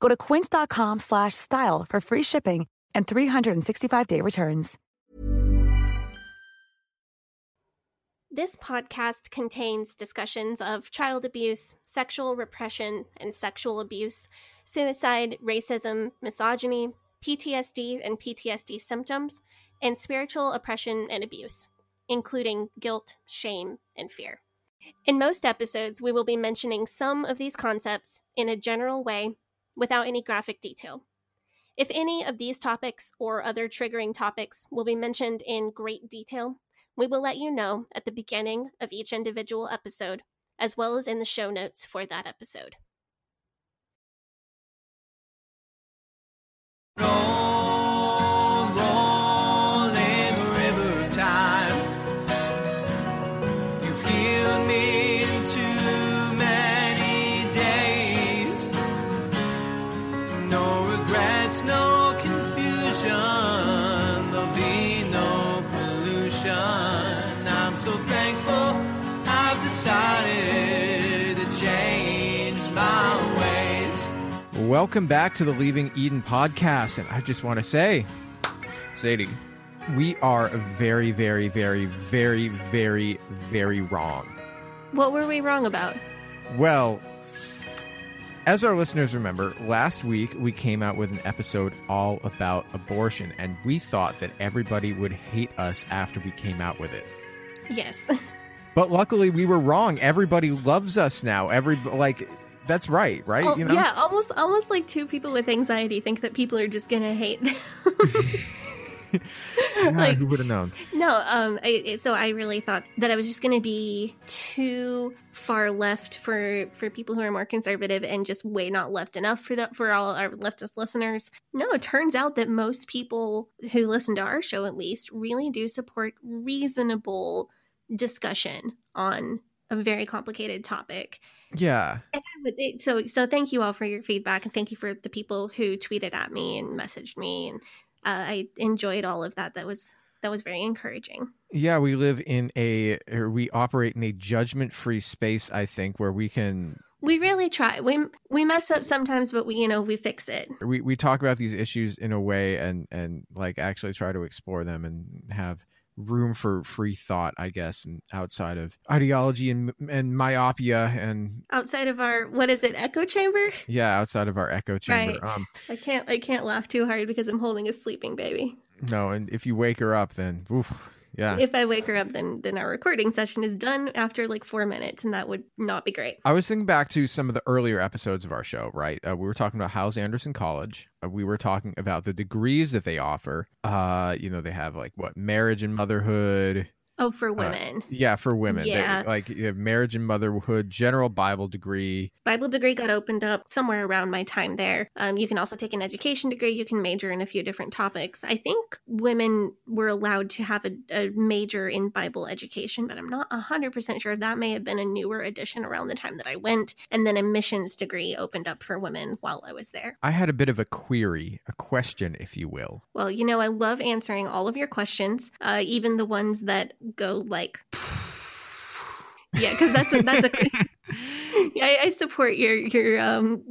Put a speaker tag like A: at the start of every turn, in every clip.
A: Go to quince.com slash style for free shipping and 365-day returns.
B: This podcast contains discussions of child abuse, sexual repression and sexual abuse, suicide, racism, misogyny, PTSD and PTSD symptoms, and spiritual oppression and abuse, including guilt, shame, and fear. In most episodes, we will be mentioning some of these concepts in a general way without any graphic detail. If any of these topics or other triggering topics will be mentioned in great detail, we will let you know at the beginning of each individual episode, as well as in the show notes for that episode.
C: Welcome back to the Leaving Eden podcast. And I just want to say, Sadie, we are very, very, very, very, very, very wrong.
B: What were we wrong about?
C: Well, as our listeners remember, last week we came out with an episode all about abortion, and we thought that everybody would hate us after we came out with it.
B: Yes.
C: But luckily, we were wrong. Everybody loves us now. Every like, that's right, right?
B: Oh,
C: you know,
B: Yeah, almost almost like two people with anxiety think that people are just gonna hate them.
C: Yeah,
B: like-
C: who would have known?
B: no, um, I, so I really thought that I was just gonna be too far left for for people who are more conservative and just way not left enough for that for all our leftist listeners. No, it turns out that most people who listen to our show, at least, really do support reasonable discussion on a very complicated topic.
C: Yeah,
B: And I would- it- So, so thank you all for your feedback, and thank you for the people who tweeted at me and messaged me, and uh, I enjoyed all of that. That was that was very encouraging.
C: yeah. We live in a, or we operate in a judgment-free space. I think where we can
B: We really try. We we mess up sometimes, but we you know we fix it.
C: we, we talk about these issues in a way and and like actually try to explore them and have room for free thought i guess and outside of ideology and and myopia and
B: Outside of our what is it echo chamber?
C: yeah outside of our echo chamber
B: Right.
C: um
B: I can't I can't laugh too hard because I'm holding a sleeping baby.
C: no and if you wake her up then oof, yeah
B: If I wake her up, then then our recording session is done after like four minutes, and that would not be great.
C: I was thinking back to some of the earlier episodes of our show, right? Uh, we were talking about Hyles Anderson College. Uh, we were talking about the degrees that they offer. Uh, you know, they have like what marriage and motherhood,
B: Oh, for
C: Uh,
B: women.
C: yeah, for women. They-
B: Yeah.
C: like you have marriage and motherhood, general Bible degree.
B: Bible degree got opened up somewhere around my time there. Um, you can also take an education degree. You can major in a few different topics. I think women were allowed to have a, a major in Bible education, but I'm not 100% sure. That may have been a newer addition around the time that I went. And then a missions degree opened up for women while I was there.
C: I had a bit of a query, a question, if you will.
B: Well, you know, I love answering all of your questions, uh, even the ones that go like, yeah, because that's a, that's a. yeah, I, I support your your um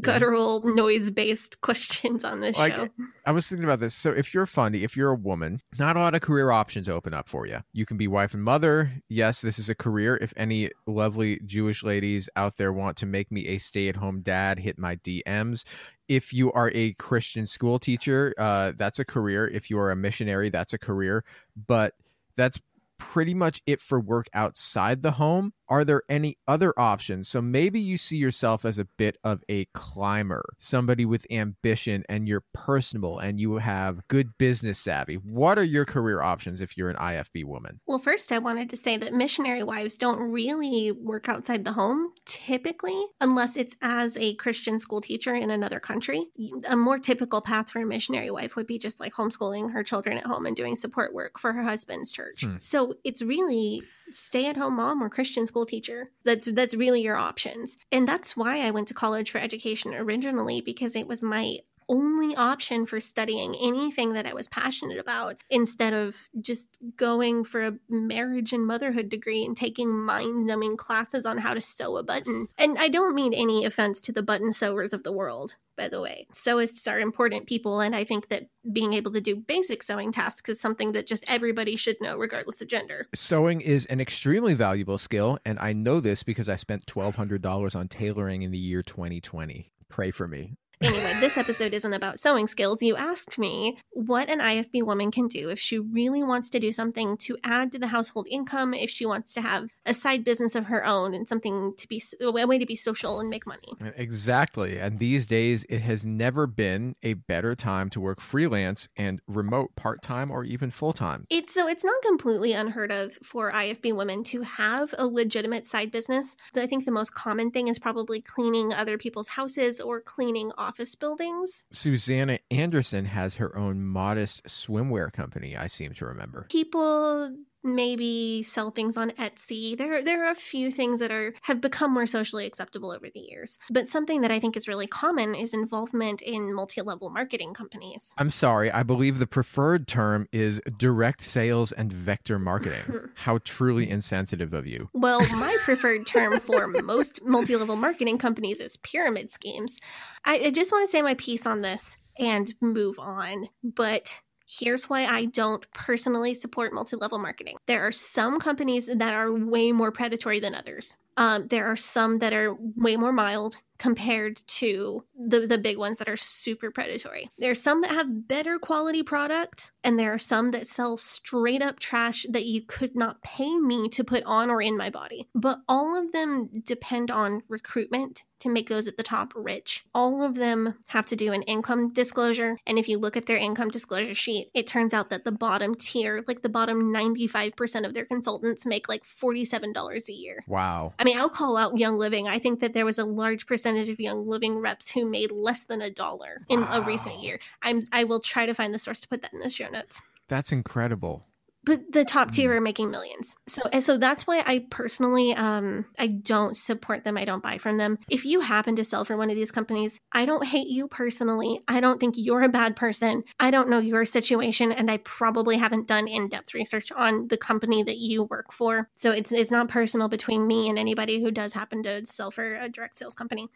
B: guttural noise based questions on this
C: Like,
B: show.
C: I was thinking about this. So, if you're funny, if you're a woman, not a lot of career options open up for you. You can be wife and mother. Yes, this is a career. If any lovely Jewish ladies out there want to make me a stay at home dad, hit my DMs. If you are a Christian school teacher, uh, that's a career. If you are a missionary, that's a career. But that's pretty much it for work outside the home. Are there any other options? So maybe you see yourself as a bit of a climber, somebody with ambition, and you're personable and you have good business savvy. What are your career options if you're an IFB woman?
B: Well, first, I wanted to say that missionary wives don't really work outside the home typically, unless it's as a Christian school teacher in another country. A more typical path for a missionary wife would be just like homeschooling her children at home and doing support work for her husband's church.
C: Hmm.
B: So it's really stay at home mom or Christian school teacher. That's that's really your options. And that's why I went to college for education originally because it was my only option for studying anything that I was passionate about instead of just going for a marriage and motherhood degree and taking mind numbing classes on how to sew a button. And I don't mean any offense to the button sewers of the world, by the way. Sewists are important people, and I think that being able to do basic sewing tasks is something that just everybody should know, regardless of gender.
C: Sewing is an extremely valuable skill, and I know this because I spent $1,200 on tailoring in the year 2020. Pray for me.
B: Anyway, this episode isn't about sewing skills. You asked me what an IFB woman can do if she really wants to do something to add to the household income, if she wants to have a side business of her own and something to be a way to be social and make money.
C: Exactly. And these days, it has never been a better time to work freelance and remote part time or even full time.
B: It's so it's not completely unheard of for IFB women to have a legitimate side business. I think the most common thing is probably cleaning other people's houses or cleaning office buildings.
C: Susanna Anderson has her own modest swimwear company, I seem to remember.
B: People maybe sell things on Etsy. There there are a few things that are have become more socially acceptable over the years. But something that I think is really common is involvement in multi-level marketing companies.
C: I'm sorry, I believe the preferred term is direct sales and vector marketing. How truly insensitive of you.
B: Well, my preferred term for most multi level marketing companies is pyramid schemes. I, I just want to say my piece on this and move on. But here's why I don't personally support multi level marketing there are some companies that are way more predatory than others. Um, there are some that are way more mild compared to the the big ones that are super predatory. There are some that have better quality product and there are some that sell straight up trash that you could not pay me to put on or in my body. But all of them depend on recruitment to make those at the top rich. All of them have to do an income disclosure and if you look at their income disclosure sheet, it turns out that the bottom tier, like the bottom 95% of their consultants make like $47 a year.
C: Wow.
B: I mean, I'll call out Young Living. I think that there was a large percentage of Young Living reps who made less than a dollar in a recent year. I'm I will try to find the source to put that in the show notes.
C: That's incredible.
B: But the top tier are making millions. So and so that's why I personally um I don't support them. I don't buy from them. If you happen to sell for one of these companies, I don't hate you personally. I don't think you're a bad person. I don't know your situation and I probably haven't done in-depth research on the company that you work for. So it's it's not personal between me and anybody who does happen to sell for a direct sales company.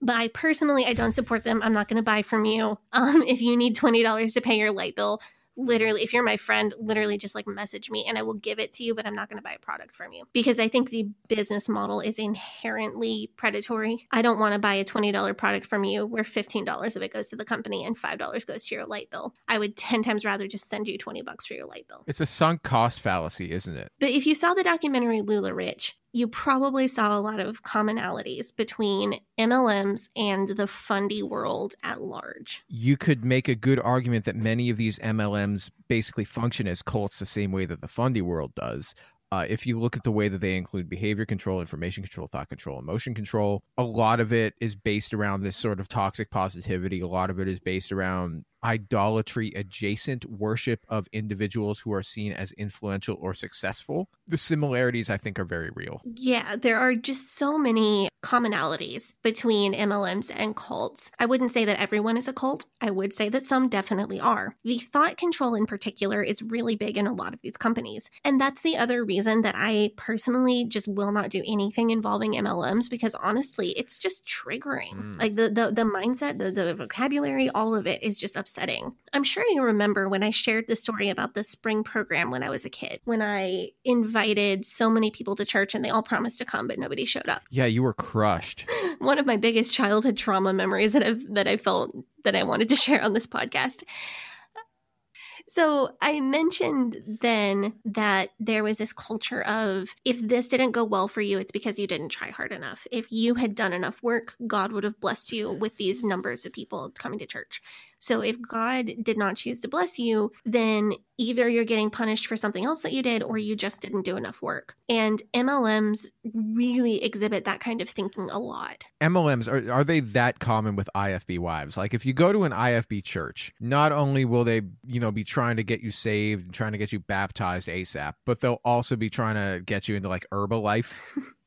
B: But I personally I don't support them. I'm not going to buy from you. Um if you need $20 to pay your light bill, literally if you're my friend literally just like message me and i will give it to you but i'm not going to buy a product from you. Because i think the business model is inherently predatory. I don't want to buy a $20 product from you where $15 of it goes to the company and $5 goes to your light bill. I would 10 times rather just send you 20 bucks for your light bill.
C: It's a sunk cost fallacy, isn't it?
B: but if you saw the documentary LuLaRich, you probably saw a lot of commonalities between MLMs and the fundy world at large.
C: You could make a good argument that many of these MLMs basically function as cults the same way that the fundy world does. Uh, if you look at the way that they include behavior control, information control, thought control, emotion control, a lot of it is based around this sort of toxic positivity. A lot of it is based around idolatry adjacent worship of individuals who are seen as influential or successful. The similarities, I think, are very real.
B: Yeah, there are just so many commonalities between MLMs and cults. I wouldn't say that everyone is a cult. I would say that some definitely are. The thought control in particular is really big in a lot of these companies. And that's the other reason that I personally just will not do anything involving MLMs because honestly, it's just triggering. Mm. Like the, the the mindset, the, the vocabulary, all of it is just upsetting upsetting. I'm sure you remember when I shared the story about the spring program when I was a kid, when I invited so many people to church and they all promised to come, but nobody showed up.
C: Yeah, you were crushed.
B: One of my biggest childhood trauma memories that I've that I felt that I wanted to share on this podcast. So I mentioned then that there was this culture of if this didn't go well for you, it's because you didn't try hard enough. If you had done enough work, God would have blessed you with these numbers of people coming to church. So if God did not choose to bless you, then either you're getting punished for something else that you did or you just didn't do enough work. And MLMs really exhibit that kind of thinking a lot.
C: MLMs are are they that common with IFB wives? Like if you go to an IFB church, not only will they, you know, be trying to get you saved and trying to get you baptized ASAP, but they'll also be trying to get you into like Herbalife.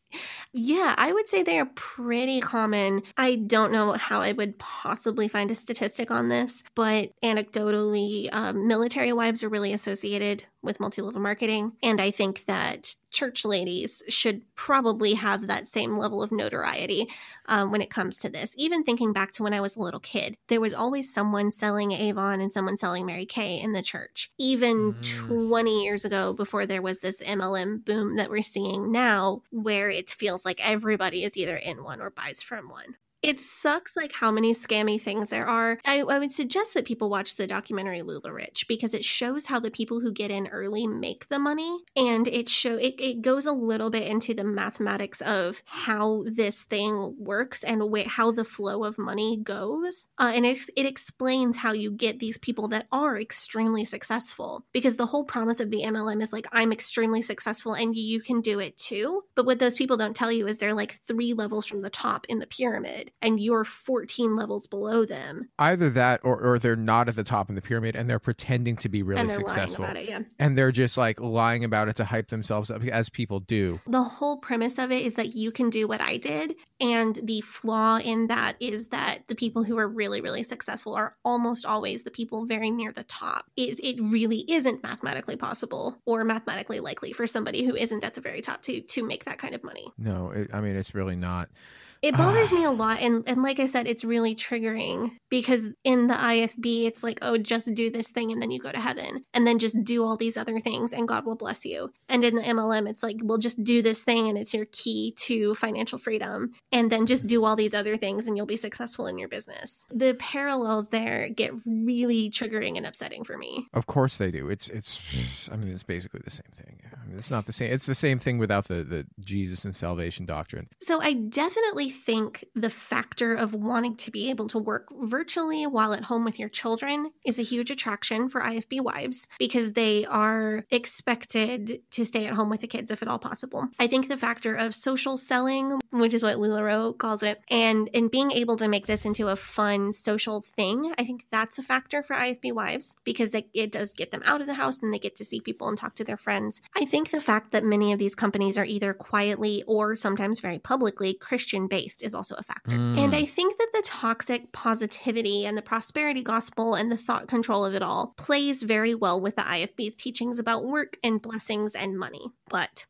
B: Yeah, I would say they are pretty common. I don't know how I would possibly find a statistic on this, but anecdotally, um, military wives are really associated with multi level marketing. And I think that church ladies should probably have that same level of notoriety um, when it comes to this. Even thinking back to when I was a little kid, there was always someone selling Avon and someone selling Mary Kay in the church. Even mm. 20 years ago, before there was this MLM boom that we're seeing now, where it feels like everybody is either in one or buys from one it sucks like how many scammy things there are. I, I, would suggest that people watch the documentary LuLaRich because it shows how the people who get in early make the money, and it show it, it goes a little bit into the mathematics of how this thing works and wh- how the flow of money goes, uh, and it it explains how you get these people that are extremely successful because the whole promise of the MLM is like I'm extremely successful and you can do it too. But what those people don't tell you is they're like three levels from the top in the pyramid and you're 14 levels below them.
C: Either that or, or they're not at the top in the pyramid and they're pretending to be really successful.
B: It, yeah.
C: And they're just like lying about it to hype themselves up as people do.
B: The whole premise of it is that you can do what I did. And the flaw in that is that the people who are really, really successful are almost always the people very near the top. It, it really isn't mathematically possible or mathematically likely for somebody who isn't at the very top to, to make that kind of money.
C: No, it, I mean, it's really not.
B: It ah. bothers me a lot. And, and like I said, it's really triggering because in the IFB, it's like, oh, just do this thing and then you go to heaven. And then just do all these other things and God will bless you. And in the MLM, it's like, well, just do this thing and it's your key to financial freedom. And then just do all these other things and you'll be successful in your business. The parallels there get really triggering and upsetting for me.
C: Of course they do. It's, it's, I mean, it's basically the same thing. I mean, it's not the same. It's the same thing without the, the Jesus and salvation doctrine.
B: So I definitely think the factor of wanting to be able to work virtually while at home with your children is a huge attraction for IFB wives because they are expected to stay at home with the kids if at all possible. I think the factor of social selling, which is what LuLaRoe calls it, and and being able to make this into a fun social thing, I think that's a factor for IFB wives because they, it does get them out of the house and they get to see people and talk to their friends. I think the fact that many of these companies are either quietly or sometimes very publicly Christian based based is also a factor. Mm. And I think that the toxic positivity and the prosperity gospel and the thought control of it all plays very well with the IFB's teachings about work and blessings and money. But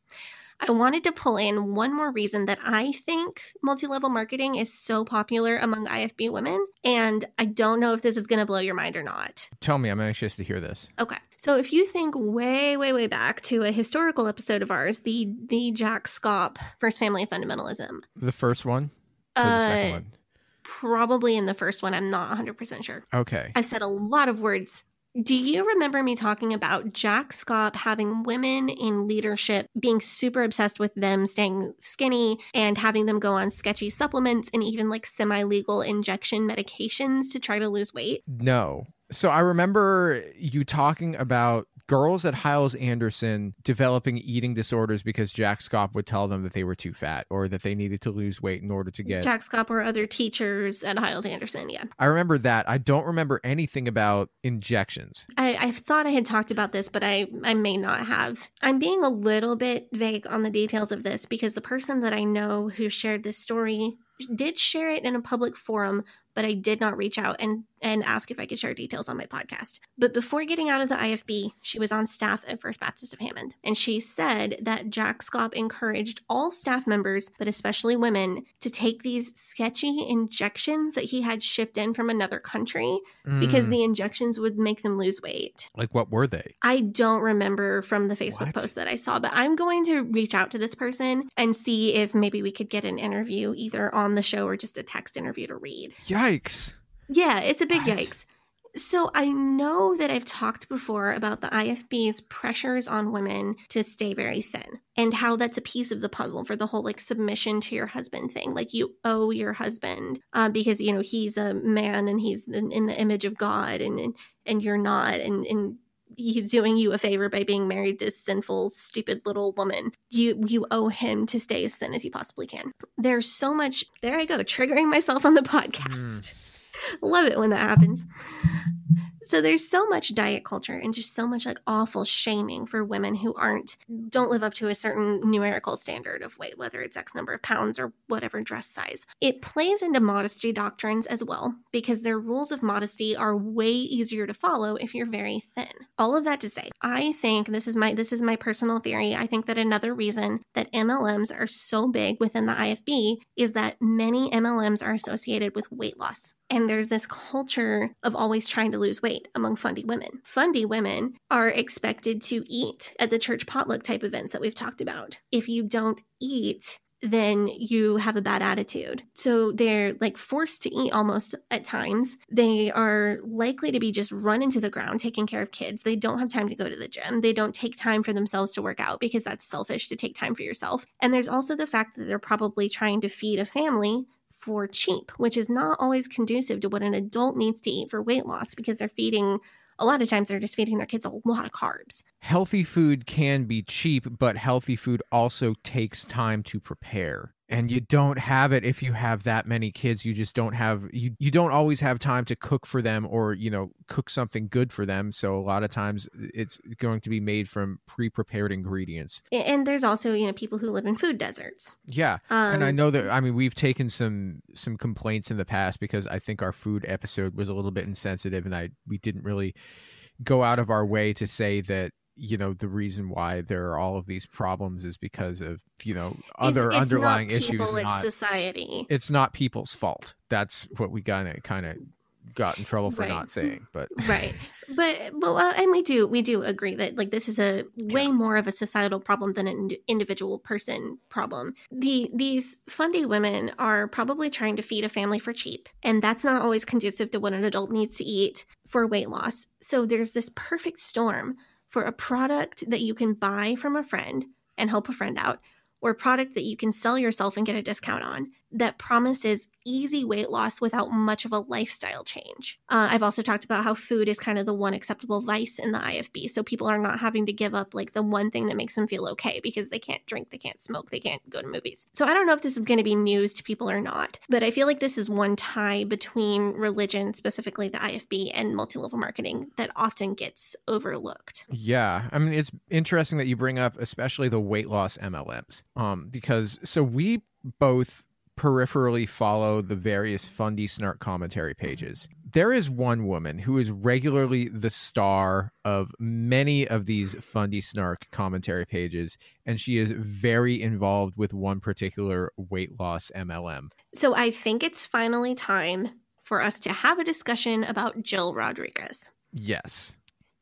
B: I wanted to pull in one more reason that I think multi level marketing is so popular among IFB women. And I don't know if this is going to blow your mind or not.
C: Tell me, I'm anxious to hear this.
B: Okay. So if you think way, way, way back to a historical episode of ours, the the Jack Schaap First Family Fundamentalism.
C: The first one? Or the uh, second one?
B: Probably in the first one. I'm not 100% sure.
C: Okay.
B: I've said a lot of words Do you remember me talking about Jack Schaap having women in leadership being super obsessed with them staying skinny and having them go on sketchy supplements and even like semi legal injection medications to try to lose weight?
C: No. So I remember you talking about girls at Hyles Anderson developing eating disorders because Jack Schaap would tell them that they were too fat or that they needed to lose weight in order to get.
B: Jack Schaap or other teachers at Hyles Anderson, yeah.
C: I remember that. I don't remember anything about injections.
B: I, I thought I had talked about this, but I, I may not have. I'm being a little bit vague on the details of this because the person that I know who shared this story did share it in a public forum, but I did not reach out and and ask if I could share details on my podcast. But before getting out of the IFB, she was on staff at First Baptist of Hammond, and she said that Jack Schaap encouraged all staff members, but especially women, to take these sketchy injections that he had shipped in from another country because
C: Mm.
B: the injections would make them lose weight.
C: Like, what were they?
B: I don't remember from the Facebook
C: What?
B: post that I saw, but I'm going to reach out to this person and see if maybe we could get an interview either on the show or just a text interview to read.
C: Yikes.
B: Yeah, it's a big
C: What?
B: yikes. So I know that I've talked before about the IFB's pressures on women to stay very thin and how that's a piece of the puzzle for the whole like submission to your husband thing. Like you owe your husband uh, because you know he's a man and he's in, in the image of God and and, and you're not and and he's doing you a favor by being married to this sinful stupid little woman. You you owe him to stay as thin as you possibly can. There's so much there i go triggering myself on the podcast. Hmm. Love it when that happens so there's so much diet culture and just so much like awful shaming for women who aren't don't live up to a certain numerical standard of weight whether it's x number of pounds or whatever dress size. It plays into modesty doctrines as well because their rules of modesty are way easier to follow if you're very thin. All of that to say i think this is my this is my personal theory. I think that another reason that mlms are so big within the ifb is that many mlms are associated with weight loss and there's this culture of always trying to lose weight among fundy women. Fundy women are expected to eat at the church potluck type events that we've talked about. If you don't eat, then you have a bad attitude. So they're like forced to eat almost at times. They are likely to be just run into the ground taking care of kids. They don't have time to go to the gym. They don't take time for themselves to work out because that's selfish to take time for yourself. And there's also the fact that they're probably trying to feed a family for cheap, which is not always conducive to what an adult needs to eat for weight loss because they're feeding, a lot of times, they're just feeding their kids a lot of carbs.
C: Healthy food can be cheap, but healthy food also takes time to prepare. And you don't have it if you have that many kids. You just don't have you you don't always have time to cook for them or, you know, cook something good for them. So a lot of times it's going to be made from pre-prepared ingredients.
B: And there's also, you know, people who live in food deserts.
C: Yeah.
B: Um,
C: and I know that I mean we've taken some some complaints in the past because I think our food episode was a little bit insensitive and I we didn't really go out of our way to say that you know the reason why there are all of these problems is because of you know other
B: It's- it's
C: underlying
B: people,
C: issues
B: It's
C: not
B: society.
C: it's not people's fault. That's what we kind of kind of got in trouble for
B: Right.
C: not saying but
B: right. But but uh, and we do we do agree that like this is a way more of a societal problem than an individual person problem. The these fundy women are probably trying to feed a family for cheap and that's not always conducive to what an adult needs to eat for weight loss. So there's this perfect storm for a product that you can buy from a friend and help a friend out or a product that you can sell yourself and get a discount on that promises easy weight loss without much of a lifestyle change. Uh, I've also talked about how food is kind of the one acceptable vice in the IFB. So people are not having to give up like the one thing that makes them feel okay because they can't drink, they can't smoke, they can't go to movies. So I don't know if this is going to be news to people or not, but I feel like this is one tie between religion, specifically the IFB, and multi level marketing that often gets overlooked.
C: Yeah, I mean it's interesting that you bring up especially the weight loss MLMs. Um because so we both peripherally follow the various fundy snark commentary pages. There is one woman who is regularly the star of many of these fundy snark commentary pages and she is very involved with one particular weight loss MLM.
B: So I think it's finally time for us to have a discussion about Jill Rodriguez.
C: Yes.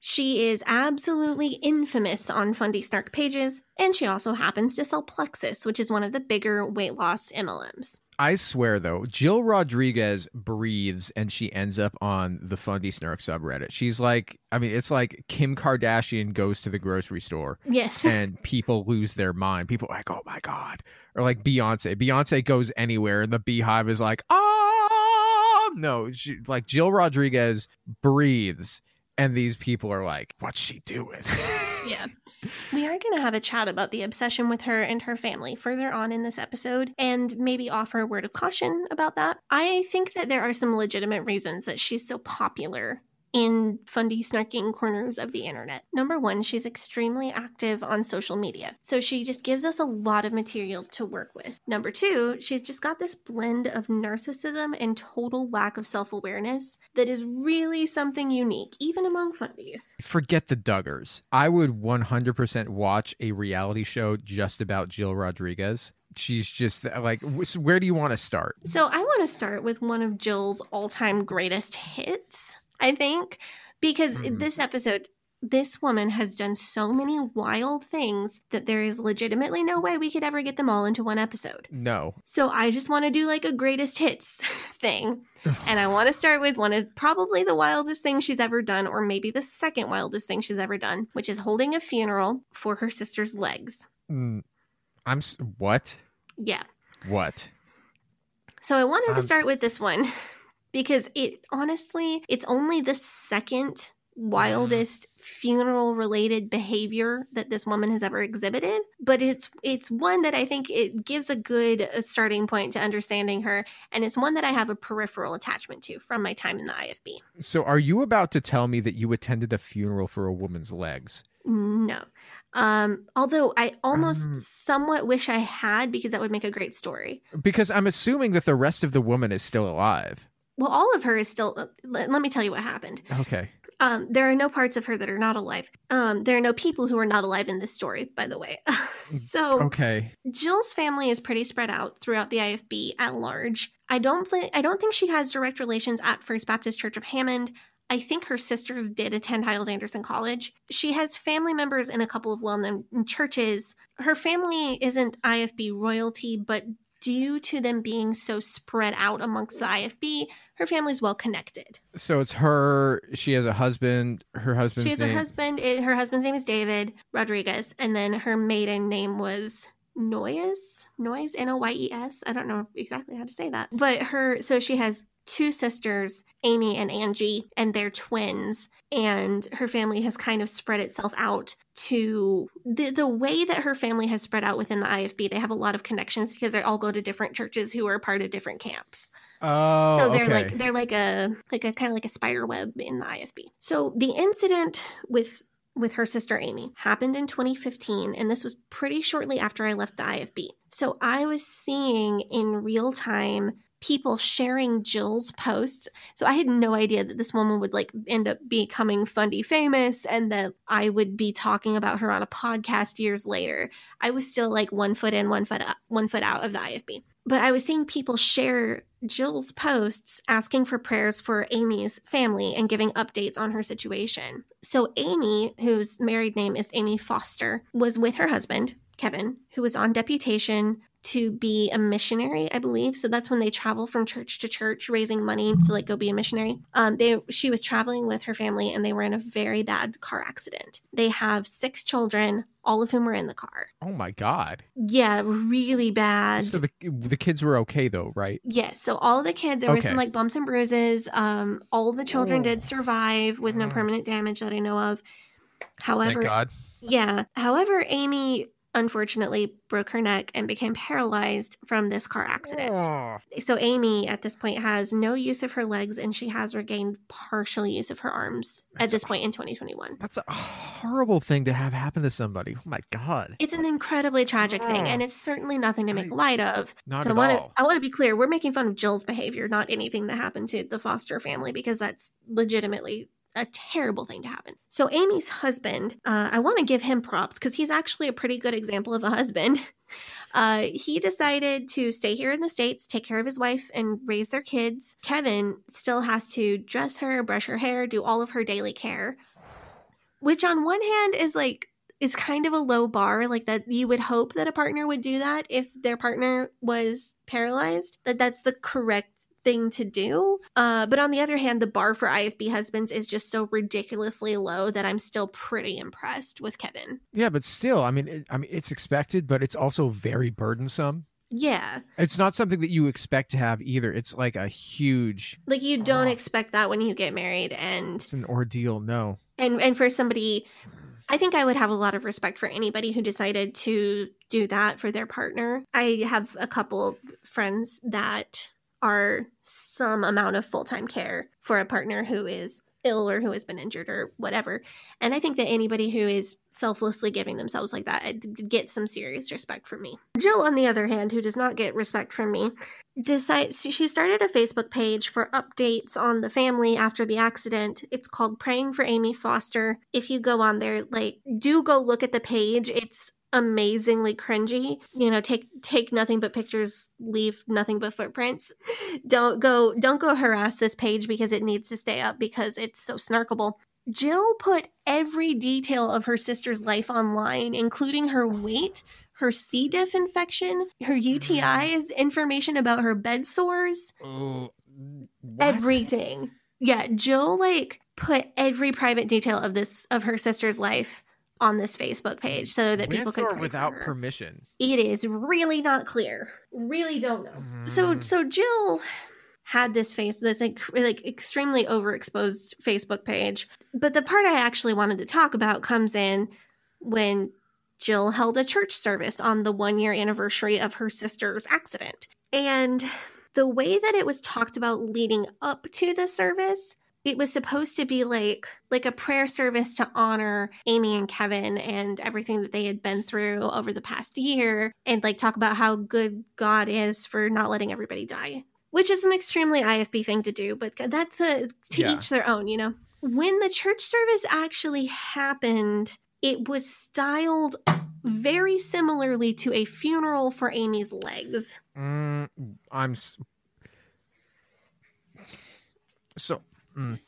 B: She is absolutely infamous on Fundy Snark pages, and she also happens to sell Plexus, which is one of the bigger weight loss MLMs.
C: I swear though, Jill Rodriguez breathes and she ends up on the Fundy Snark subreddit. She's like, I mean, it's like Kim Kardashian goes to the grocery store
B: Yes.
C: and people lose their mind. People are like, oh my God. Or like Beyonce. Beyonce goes anywhere and the beehive is like, oh no. She, like Jill Rodriguez breathes and these people are like, what's she doing?
B: yeah. We are going to have a chat about the obsession with her and her family further on in this episode and maybe offer a word of caution about that. I think that there are some legitimate reasons that she's so popular in fundy snarking corners of the internet. Number one, she's extremely active on social media. So she just gives us a lot of material to work with. Number two, she's just got this blend of narcissism and total lack of self awareness that is really something unique, even among fundies.
C: Forget the Duggars. I would 100% watch a reality show just about Jill Rodriguez. She's just like, where do you want to start?
B: So I want to start with one of Jill's all time greatest hits, I think, because
C: Mhm.
B: this episode, this woman has done so many wild things that there is legitimately no way we could ever get them all into one episode.
C: No.
B: So I just want to do like a greatest hits thing. and I want to start with one of probably the wildest things she's ever done, or maybe the second wildest thing she's ever done, which is holding a funeral for her sister's legs.
C: Mm, I'm, s- what?
B: Yeah.
C: What?
B: So I wanted to
C: Um,
B: start with this one because it honestly, it's only the second wildest funeral related behavior that this woman has ever exhibited but it's it's one that i think it gives a good uh, starting point to understanding her and it's one that i have a peripheral attachment to from my time in the ifb
C: So are you about to tell me that you attended a funeral for a woman's legs?
B: no um although i almost
C: Um.
B: somewhat wish i had because that would make a great story
C: Because I'm assuming that the rest of the woman is still alive.
B: Well all of her is still uh, let, let me tell you what happened
C: Okay.
B: Um, there are no parts of her that are not alive. Um, there are no people who are not alive in this story, by the way. so
C: Okay.
B: Jill's family is pretty spread out throughout the IFB at large. I don't think I don't think she has direct relations at First Baptist Church of Hammond. I think her sisters did attend Hyles Anderson College. She has family members in a couple of well-known churches. Her family isn't IFB royalty, but due to them being so spread out amongst the IFB, her family's well connected.
C: So it's her. She has a husband. Her husband.
B: She has
C: name.
B: a husband. It, her husband's name is David Rodriguez, and then her maiden name was Noyes. Noyes, N O Y E S. I don't know exactly how to say that, but her. So she has two sisters, Amy and Angie, and they're twins. And her family has kind of spread itself out to the the way that her family has spread out within the IFB. They have a lot of connections because they all go to different churches who are part of different camps
C: Oh,
B: so they're
C: okay.
B: like they're like a like a kind of like a spider web in the IFB. So the incident with with her sister Amy happened in 2015 and this was pretty shortly after I left the IFB. So I was seeing in real time people sharing Jill's posts. So I had no idea that this woman would like end up becoming fundy famous and that I would be talking about her on a podcast years later. I was still like one foot in, one foot up, one foot out of the IFB. But I was seeing people share Jill's posts asking for prayers for Amy's family and giving updates on her situation. So Amy, whose married name is Amy Foster, was with her husband, Kevin, who was on deputation to be a missionary, I believe. So that's when they travel from church to church, raising money to like go be a missionary. Um, they she was traveling with her family, and they were in a very bad car accident. They have six children, all of whom were in the car.
C: oh my god.
B: Yeah, really bad.
C: So the the kids were okay though, right?
B: Yes. So all the kids, there were some like bumps and bruises. Um, all the children
C: Oh.
B: did survive with no
C: Mm.
B: permanent damage that I know of. However,
C: Thank God.
B: yeah. However, Amy unfortunately broke her neck and became paralyzed from this car accident.
C: Oh.
B: So Amy at this point has no use of her legs and she has regained partial use of her arms at
C: That's-
B: this point in 2021.
C: That's a horrible thing to have happen to somebody. Oh my god.
B: It's an incredibly tragic thing, and it's certainly nothing to make light of.
C: Not
B: So I
C: at
B: want
C: all.
B: I want to be clear. We're making fun of Jill's behavior, not anything that happened to the Foster family, because that's legitimately a terrible thing to happen. So Amy's husband, uh, I want to give him props because he's actually a pretty good example of a husband. Uh, he decided to stay here in the states, take care of his wife, and raise their kids. Kevin still has to dress her, brush her hair, do all of her daily care. which on one hand is like it's kind of a low bar like that you would hope that a partner would do that if their partner was paralyzed that that's the correct thing to do uh, but on the other hand the bar for ifb husbands is just so ridiculously low that i'm still pretty impressed with kevin
C: Yeah, but still, I mean, it, I mean, it's expected, but it's also very burdensome.
B: yeah
C: It's not something that you expect to have either. It's like a huge,
B: like you don't
C: Oh.
B: expect that when you get married and
C: it's an ordeal. No,
B: and and for somebody i think i would have a lot of respect for anybody who decided to do that for their partner i have a couple friends that are some amount of full-time care for a partner who is ill or who has been injured or whatever and i think that anybody who is selflessly giving themselves like that gets some serious respect from me jill on the other hand who does not get respect from me decides she started a Facebook page for updates on the family after the accident. It's called Praying for Amy Foster. If you go on there, like do go look at the page. It's amazingly cringy. You know, take take nothing but pictures, leave nothing but footprints. Don't go don't go harass this page because it needs to stay up because it's so snarkable. Jill put every detail of her sister's life online, including her weight, her C. diff infection, her UTIs, mm-hmm. information about her bed sores,
C: oh,
B: everything. Yeah, Jill like put every private detail of this of her sister's life on this Facebook page so that people
C: with
B: could
C: or without permission.
B: It is really not clear. Really don't know. So
C: Mm.
B: so Jill had this face this like, like extremely overexposed Facebook page. But the part I actually wanted to talk about comes in when Jill held a church service on the 1 year anniversary of her sister's accident. And the way that it was talked about leading up to the service it was supposed to be like like a prayer service to honor Amy and Kevin and everything that they had been through over the past year and like talk about how good God is for not letting everybody die. Which is an extremely IFB thing to do, but that's a to
C: Yeah.
B: each their own, you know. When the church service actually happened, it was styled very similarly to a funeral for Amy's legs.
C: Mm, I'm so. Mm.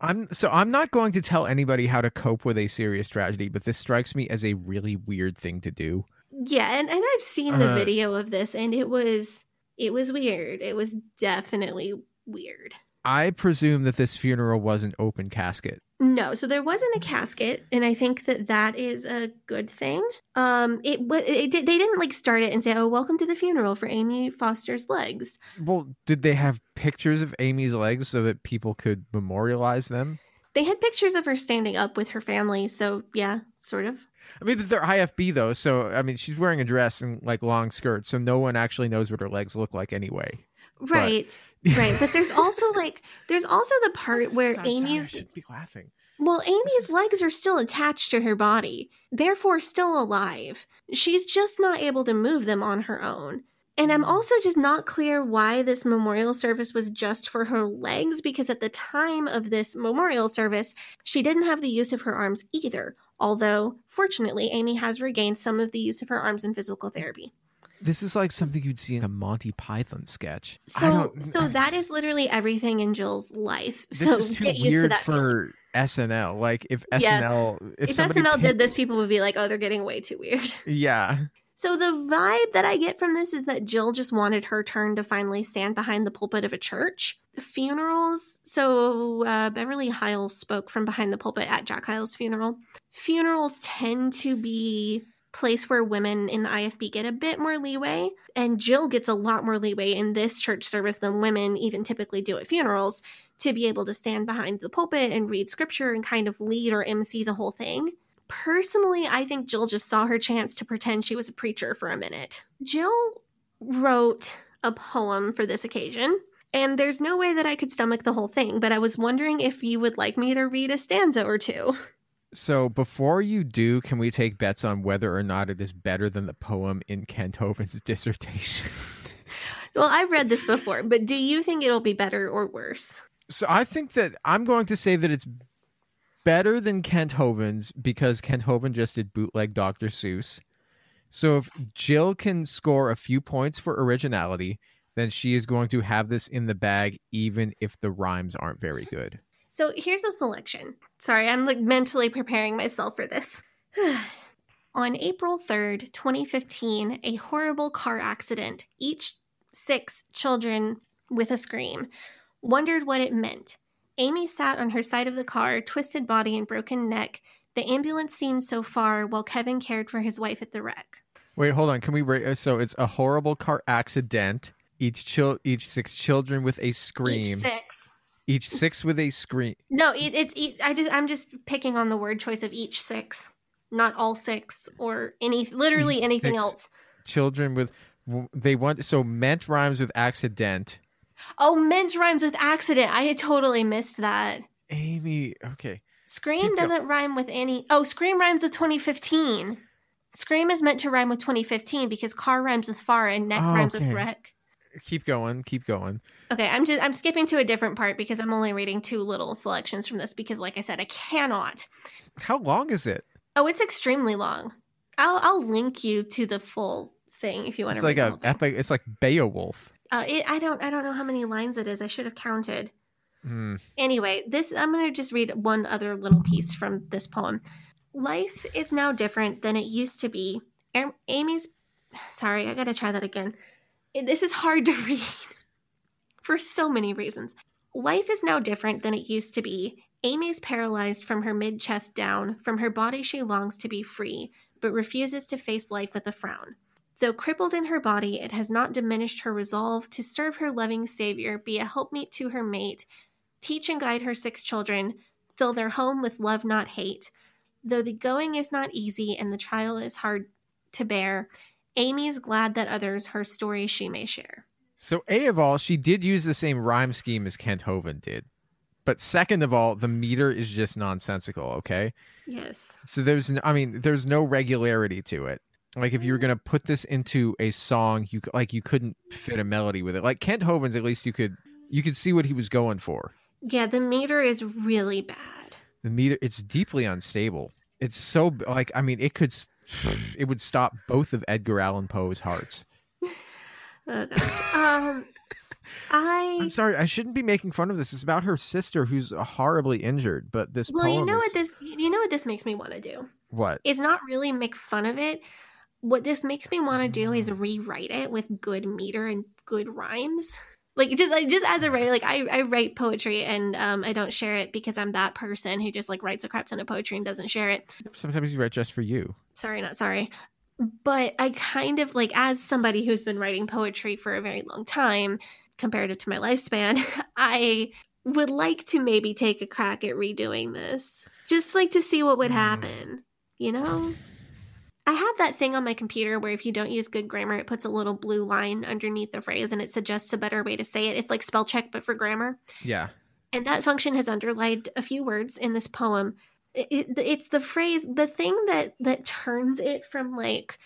C: I'm so I'm not going to tell anybody how to cope with a serious tragedy, but this strikes me as a really weird thing to do.
B: Yeah, and, and I've seen the
C: Uh,
B: video of this and it was it was weird. It was definitely weird.
C: I presume that this funeral was an open casket.
B: No, so there wasn't a casket, and I think that that is a good thing. Um, it wa- it they didn't like start it and say, "Oh, welcome to the funeral for Amy Foster's legs."
C: Well, did they have pictures of Amy's legs so that people could memorialize them?
B: They had pictures of her standing up with her family, so yeah, sort of.
C: I mean, they're IFB though, so I mean, she's wearing a dress and like long skirts, so no one actually knows what her legs look like anyway.
B: Right, right. But there's also like there's also the part where
C: I'm sorry,
B: Amy's
C: shouldn't be laughing.
B: Well, Amy's
C: is-
B: legs are still attached to her body, therefore still alive. She's just not able to move them on her own. And I'm mm. also just not clear why this memorial service was just for her legs, because at the time of this memorial service, she didn't have the use of her arms either. Although, fortunately, Amy has regained some of the use of her arms in physical therapy.
C: This is like something you'd see in a Monty Python sketch. I
B: So, so that is literally everything in Jill's life.
C: this
B: so
C: is too
B: get used to
C: weird
B: feeling.
C: for SNL. Like if
B: Yeah.
C: SNL, if,
B: If, SNL
C: picked-
B: did this, people would be like, "Oh, they're getting way too weird."
C: yeah.
B: So the vibe that I get from this is that Jill just wanted her turn to finally stand behind the pulpit of a church. Funerals. So uh, Beverly Hyles spoke from behind the pulpit at Jack Hyles' funeral. Funerals tend to be place where women in the IFB get a bit more leeway, and Jill gets a lot more leeway in this church service than women even typically do at funerals to be able to stand behind the pulpit and read scripture and kind of lead or MC the whole thing. Personally, I think Jill just saw her chance to pretend she was a preacher for a minute. Jill wrote a poem for this occasion, and there's no way that I could stomach the whole thing, but I was wondering if you would like me to read a stanza or two.
C: So before you do, can we take bets on whether or not it is better than the poem in Kent Hovind's dissertation?
B: Well, I've read this before, but do you think it'll be better or worse?
C: so I think that I'm going to say that it's better than Kent Hovind's because Kent Hovind just did bootleg Dr. Seuss. So if Jill can score a few points for originality, then she is going to have this in the bag, even if the rhymes aren't very good.
B: So here's a selection. Sorry, I'm like mentally preparing myself for this. On April 3rd, 2015, a horrible car accident, each six children with a scream, wondered what it meant. Amy sat on her side of the car, twisted body and broken neck. The ambulance seemed so far while Kevin cared for his wife at the wreck.
C: Wait, hold on. Can we break? Uh, so it's a horrible car accident. Each chil- each six children with a scream.
B: Each six.
C: Each six with a scream.
B: No, it, it's I just I'm just picking on the word choice of each six, not all six or any literally
C: Each
B: anything else.
C: Children with they want so meant rhymes with accident.
B: Oh, meant rhymes with accident. I totally missed that.
C: Amy, okay.
B: Scream
C: Keep
B: doesn't rhyme with any. Oh, Scream rhymes with 2015. Scream is meant to rhyme with 2015 because car rhymes with far and neck
C: Oh,
B: rhymes with wreck.
C: Keep going. Keep going.
B: Okay, I'm just I'm skipping to a different part because I'm only reading two little selections from this because like I said, I cannot.
C: How long is it?
B: Oh, it's extremely long. I'll I'll link you to the full thing if you want
C: It's
B: to
C: like
B: read
C: a epic. It's like Beowulf.
B: Uh, it, I don't I don't know how many lines it is. I should have counted.
C: Hmm.
B: Anyway, this I'm going to just read one other little piece from this poem. Life is now different than it used to be. Amy's sorry, I got to try that again. This is hard to read for so many reasons. Life is now different than it used to be. Amy's paralyzed from her mid chest down. From her body, she longs to be free, but refuses to face life with a frown. Though crippled in her body, it has not diminished her resolve to serve her loving Savior, be a helpmeet to her mate, teach and guide her six children, fill their home with love, not hate. Though the going is not easy and the trial is hard to bear, Amy's glad that others her story she may share.
C: So a of all, she did use the same rhyme scheme as Kent Hovind did. But second of all, the meter is just nonsensical. Okay.
B: Yes.
C: So there's, I mean, there's no regularity to it. Like if you were mm-hmm. gonna put this into a song, you like you couldn't fit a melody with it. Like Kent Hovind's, at least you could you could see what he was going for.
B: Yeah, the meter is really bad.
C: The meter, it's deeply unstable. It's so like I mean, it could it would stop both of Edgar Allan Poe's hearts.
B: Oh, um, I
C: I'm sorry, I shouldn't be making fun of this. It's about her sister who's horribly injured. But this
B: well, you know
C: is
B: what this you know what this makes me want to do.
C: what?
B: It's not really make fun of it. What this makes me want to do is rewrite it with good meter and good rhymes. Like just like just as a writer, like I, I write poetry and um I don't share it because I'm that person who just like writes a crap ton of poetry and doesn't share it.
C: Sometimes you write just for you.
B: Sorry, not sorry. But I kind of like as somebody who's been writing poetry for a very long time, comparative to my lifespan, I would like to maybe take a crack at redoing this. Just like to see what would happen. You know? I have that thing on my computer where if you don't use good grammar, it puts a little blue line underneath the phrase and it suggests a better way to say it. It's like spell check, but for grammar.
C: Yeah.
B: And that function has underlined a few words in this poem. It, it- it's the phrase, the thing that that turns it from like,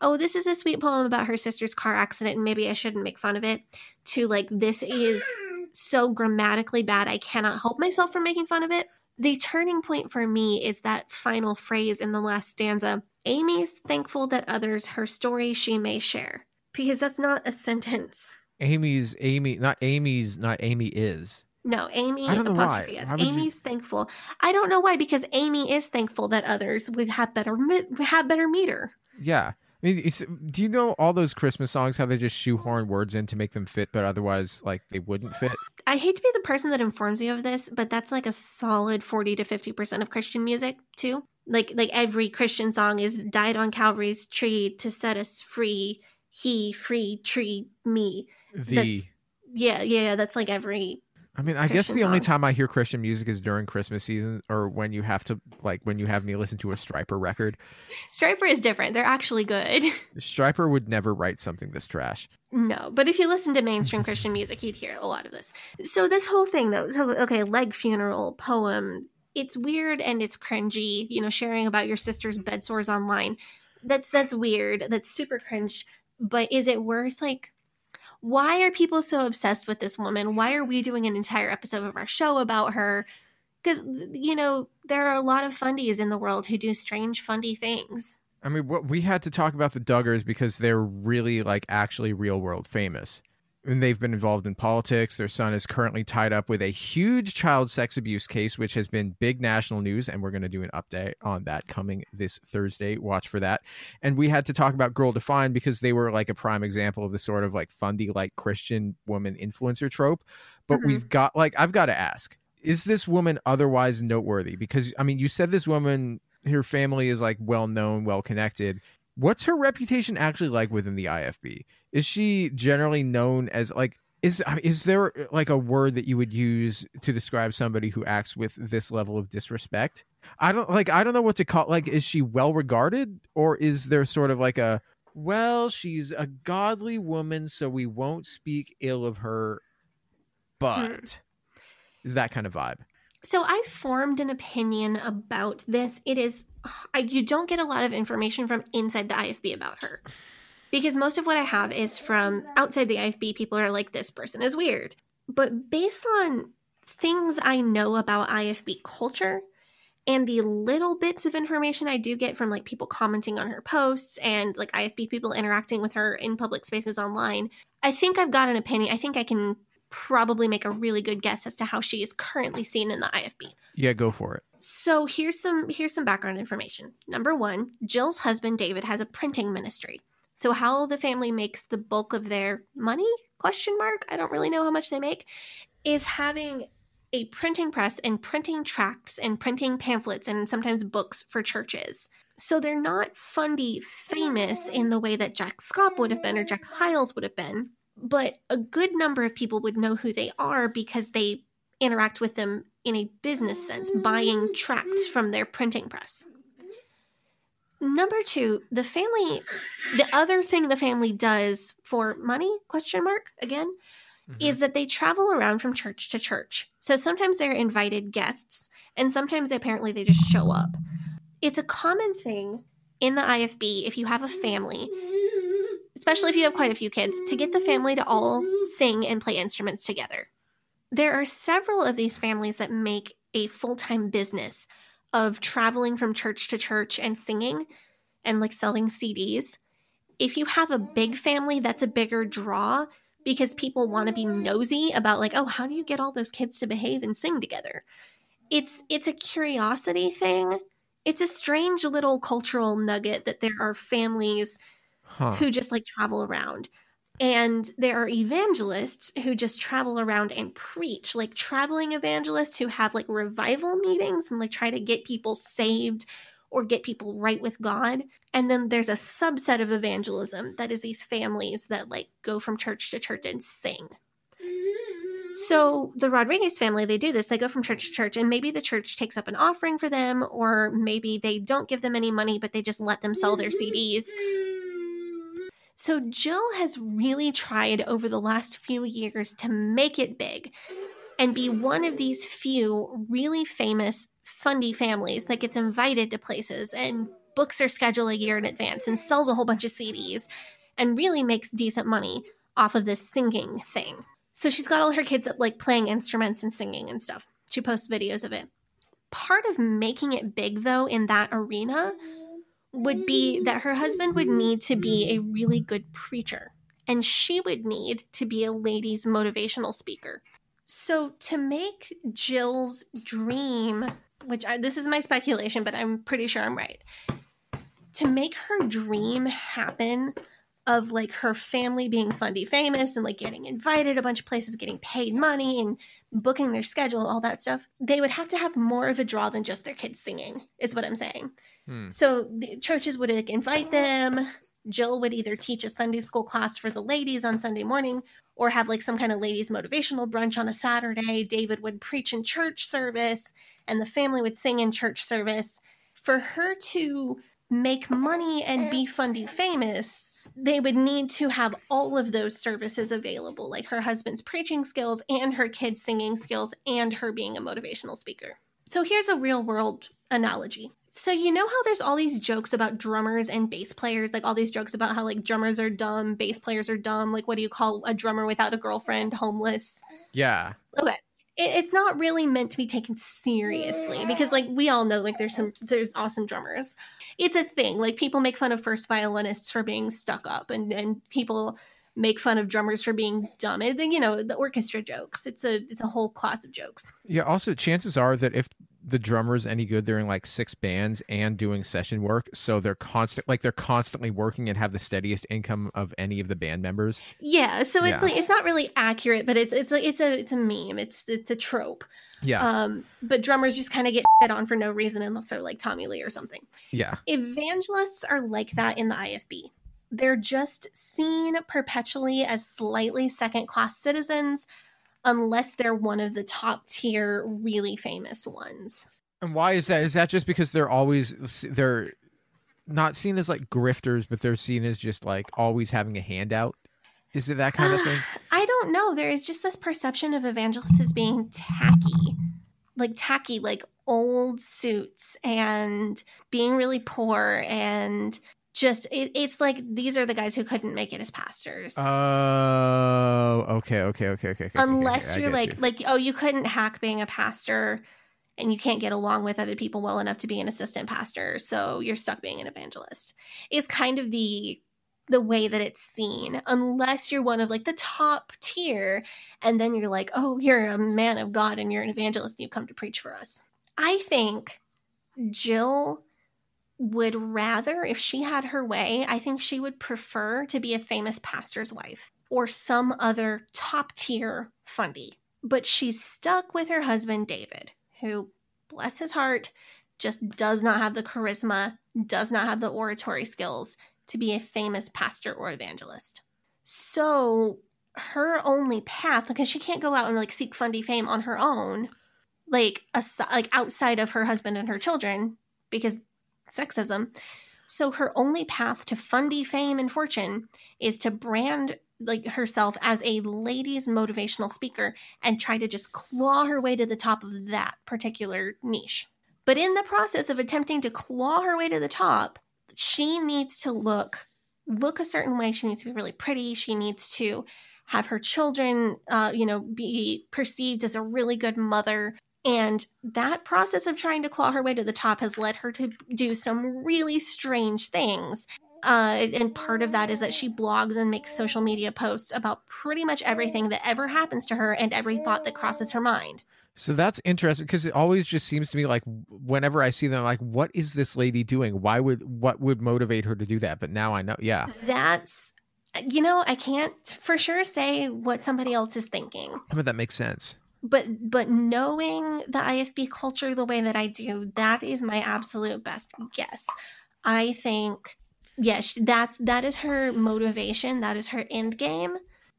B: oh, this is a sweet poem about her sister's car accident, and maybe I shouldn't make fun of it, to like, this is so grammatically bad, I cannot help myself from making fun of it. The turning point for me is that final phrase in the last stanza Amy's thankful that others her story she may share. Because that's not a sentence.
C: Amy's Amy, not Amy's, not Amy is.
B: No, Amy
C: I don't know why.
B: apostrophe S.
C: Would you-
B: Amy's thankful. I don't know why because Amy is thankful that others would have better have better meter.
C: Yeah. I mean, it's, do you know all those Christmas songs? How they just shoehorn words in to make them fit, but otherwise, like they wouldn't fit.
B: I hate to be the person that informs you of this, but that's like a solid 40 to 50% of Christian music too. Like like every Christian song is died on Calvary's tree to set us free. He free tree me.
C: The,
B: That's yeah, yeah, that's like every
C: I mean, I guess
B: Christian
C: the only time I hear Christian music is during Christmas season, or when you have to, like, when you have me listen to a Stryper record.
B: Stryper is different. They're actually good.
C: Stryper would never write something this trash.
B: No, but if you listen to mainstream Christian music, you'd hear a lot of this. So this whole thing, though, so okay, leg funeral poem. It's weird and it's cringy. You know, sharing about your sister's bed sores online. That's that's weird. That's super cringe. But is it worth like? Why are people so obsessed with this woman? Why are we doing an entire episode of our show about her? Because you know there are a lot of fundies in the world who do strange, fundy things.
C: I mean, what we had to talk about the Duggars because they're really, like, actually real world famous. And they've been involved in politics. Their son is currently tied up with a huge child sex abuse case, which has been big national news. And we're going to do an update on that coming this Thursday. Watch for that. And we had to talk about Girl Defined because they were like a prime example of the sort of like fundy, like Christian woman influencer trope. But
B: Mhm.
C: we've got like, I've got to ask, is this woman otherwise noteworthy? Because, I mean, you said this woman, her family is like well known, well connected. What's her reputation actually like within the IFB? Is she generally known as like is is there like a word that you would use to describe somebody who acts with this level of disrespect? I don't like I don't know what to call like is she well regarded or is there sort of like a well she's a godly woman so we won't speak ill of her hmm. but is that kind of vibe.
B: So I formed an opinion about this. It is I, you don't get a lot of information from inside the IFB about her. Because most of what I have is from outside the IFB people are like this person is weird. But based on things I know about IFB culture and the little bits of information I do get from like people commenting on her posts and like IFB people interacting with her in public spaces online, I think I've got an opinion. I think I can probably make a really good guess as to how she is currently seen in the IFB.
C: Yeah, go for it.
B: So here's some here's some background information. Number 1, Jill's husband David has a printing ministry. So how the family makes the bulk of their money? Question mark. I don't really know how much they make is having a printing press and printing tracts and printing pamphlets and sometimes books for churches. So they're not fundy famous in the way that Jack Scott would have been or Jack Hyles would have been, but a good number of people would know who they are because they interact with them in a business sense, buying tracts from their printing press. Number two, the family, the other thing the family does for money, question mark, again, mm-hmm. is that they travel around from church to church. So sometimes they're invited guests, and sometimes apparently they just show up. It's a common thing in the IFB if you have a family, especially if you have quite a few kids, to get the family to all sing and play instruments together. There are several of these families that make a full time business of traveling from church to church and singing and like selling CDs. If you have a big family, that's a bigger draw because people want to be nosy about like, oh, how do you get all those kids to behave and sing together? It's it's a curiosity thing. It's a strange little cultural nugget that there are families
C: Huh.
B: who just like travel around. And there are evangelists who just travel around and preach, like traveling evangelists who have like revival meetings and like try to get people saved or get people right with God. And then there's a subset of evangelism that is these families that like go from church to church and sing. So the Rodriguez family, they do this. They go from church to church, and maybe the church takes up an offering for them, or maybe they don't give them any money, but they just let them sell their CDs. So Jill has really tried over the last few years to make it big and be one of these few really famous fundy families that gets invited to places and books their schedule a year in advance and sells a whole bunch of CDs and really makes decent money off of this singing thing. So she's got all her kids up like playing instruments and singing and stuff. She posts videos of it. Part of making it big though in that arena would be that her husband would need to be a really good preacher and she would need to be a ladies motivational speaker. So to make Jill's dream, which I, this is my speculation, but I'm pretty sure I'm right. To make her dream happen of like her family being fundy famous and like getting invited a bunch of places, getting paid money and booking their schedule, all that stuff, they would have to have more of a draw than just their kids singing, is what I'm saying.
C: Hmm.
B: So the churches would like, invite them. Jill would either teach a Sunday school class for the ladies on Sunday morning or have like some kind of ladies motivational brunch on a Saturday. David would preach in church service and the family would sing in church service. For her to make money and be fundy famous, they would need to have all of those services available, like her husband's preaching skills and her kids' singing skills and her being a motivational speaker. So here's a real world analogy. So you know how there's all these jokes about drummers and bass players, like all these jokes about how like drummers are dumb, bass players are dumb. Like what do you call a drummer without a girlfriend? Homeless.
C: Yeah.
B: Okay. It, it's not really meant to be taken seriously because like we all know like there's some there's awesome drummers. It's a thing. Like people make fun of first violinists for being stuck up and and people make fun of drummers for being dumb. It, you know, the orchestra jokes. It's a it's a whole class of jokes.
C: Yeah. Also, chances are that if the drummer is any good, they're in like six bands and doing session work, so they're constant, like they're constantly working and have the steadiest income of any of the band members.
B: Yeah, so it's
C: Yeah.
B: like it's not really accurate, but it's it's like it's a it's a meme. It's it's a trope.
C: Yeah.
B: Um, but drummers just kind of get shit on for no reason unless they're like Tommy Lee or something.
C: yeah.
B: Evangelists are like that in the IFB. They're just seen perpetually as slightly second class citizens unless they're one of the top tier, really famous ones.
C: And why is that? Is that just because they're always they're not seen as like grifters, but they're seen as just like always having a handout? Is it that kind of thing?
B: I don't know. There is just this perception of evangelists as being tacky, like tacky, like old suits and being really poor and just it, it's like these are the guys who couldn't make it as pastors.
C: Oh, okay, okay, okay, okay. okay,
B: Unless
C: okay,
B: you're like
C: you.
B: like oh you couldn't hack being a pastor and you can't get along with other people well enough to be an assistant pastor, so you're stuck being an evangelist. Is kind of the the way that it's seen unless you're one of like the top tier and then you're like oh you're a man of god and you're an evangelist and you come to preach for us i think jill would rather if she had her way i think she would prefer to be a famous pastor's wife or some other top tier fundy but she's stuck with her husband david who bless his heart just does not have the charisma does not have the oratory skills to be a famous pastor or evangelist. So her only path, because she can't go out and like seek fundy fame on her own, like aside, like outside of her husband and her children, because sexism. So her only path to fundy fame and fortune is to brand like herself as a ladies motivational speaker and try to just claw her way to the top of that particular niche. But in the process of attempting to claw her way to the top, she needs to look look a certain way she needs to be really pretty she needs to have her children uh, you know be perceived as a really good mother and that process of trying to claw her way to the top has led her to do some really strange things uh, and part of that is that she blogs and makes social media posts about pretty much everything that ever happens to her and every thought that crosses her mind
C: So that's interesting because it always just seems to me like whenever I see them, like, what is this lady doing? Why would what would motivate her to do that? But now I know. Yeah,
B: that's you know i can't for sure say what somebody else is thinking
C: but that makes sense.
B: But but knowing the ifb culture the way that i do that is my absolute best guess. I think yes that's that is her motivation. That is her end game.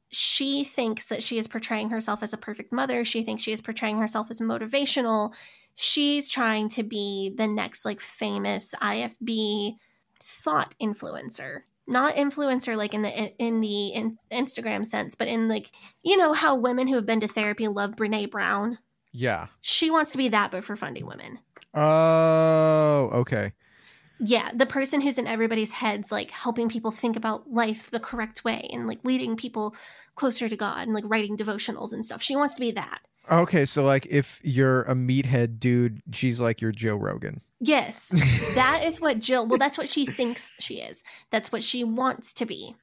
B: She thinks that she is portraying herself as a perfect mother. She thinks she is portraying herself as motivational. She's trying to be the next like famous ifb thought influencer not influencer like in the in the in instagram sense but in like you know how women who have been to therapy love brene brown
C: Yeah.
B: she wants to be that but for fundy women
C: Oh, okay.
B: yeah the person who's in everybody's heads like helping people think about life the correct way and like leading people closer to god and like writing devotionals and stuff she wants to be that
C: Okay, so like if you're a meathead dude, she's like your Joe Rogan.
B: yes. That is what jill well that's what she thinks she is. That's what she wants to be.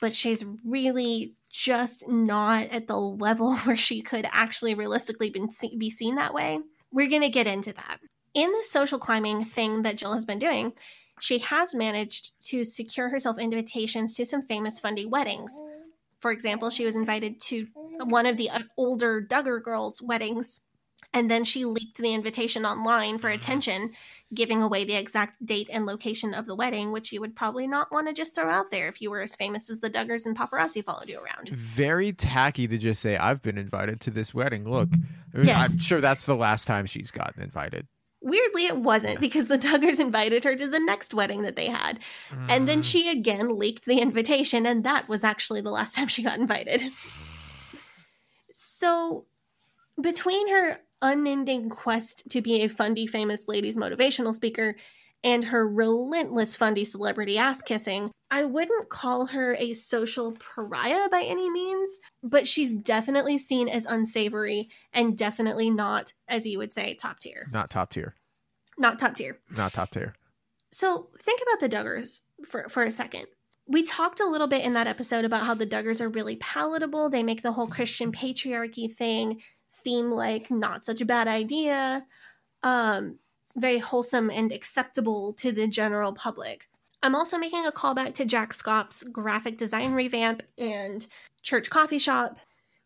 B: But she's really just not at the level where she could actually realistically be seen that way. We're going to get into that. In the social climbing thing that jill has been doing she has managed to secure herself invitations to some famous fundy weddings for example she was invited to one of the older duggar girls weddings and then she leaked the invitation online for mm-hmm. attention, giving away the exact date and location of the wedding, which you would probably not want to just throw out there if you were as famous as the Duggars and paparazzi followed you around.
C: Very tacky to just say, I've been invited to this wedding. Look, I mean,
B: Yes.
C: I'm sure that's the last time she's gotten invited.
B: Weirdly, it wasn't because the Duggars invited her to the next wedding that they had. And then mm. she again leaked the invitation, and that was actually the last time she got invited. So, between her unending quest to be a fundy famous ladies motivational speaker and her relentless fundy celebrity ass kissing, I wouldn't call her a social pariah by any means, but she's definitely seen as unsavory and definitely not, as you would say, top tier.
C: Not top tier.
B: Not top tier.
C: Not top tier.
B: So think about the Duggars for, for a second. we talked a little bit in that episode about how the Duggars are really palatable. They make the whole Christian patriarchy thing seem like not such a bad idea, um, very wholesome and acceptable to the general public. I'm also making a callback to Jack Scott's graphic design revamp and church coffee shop.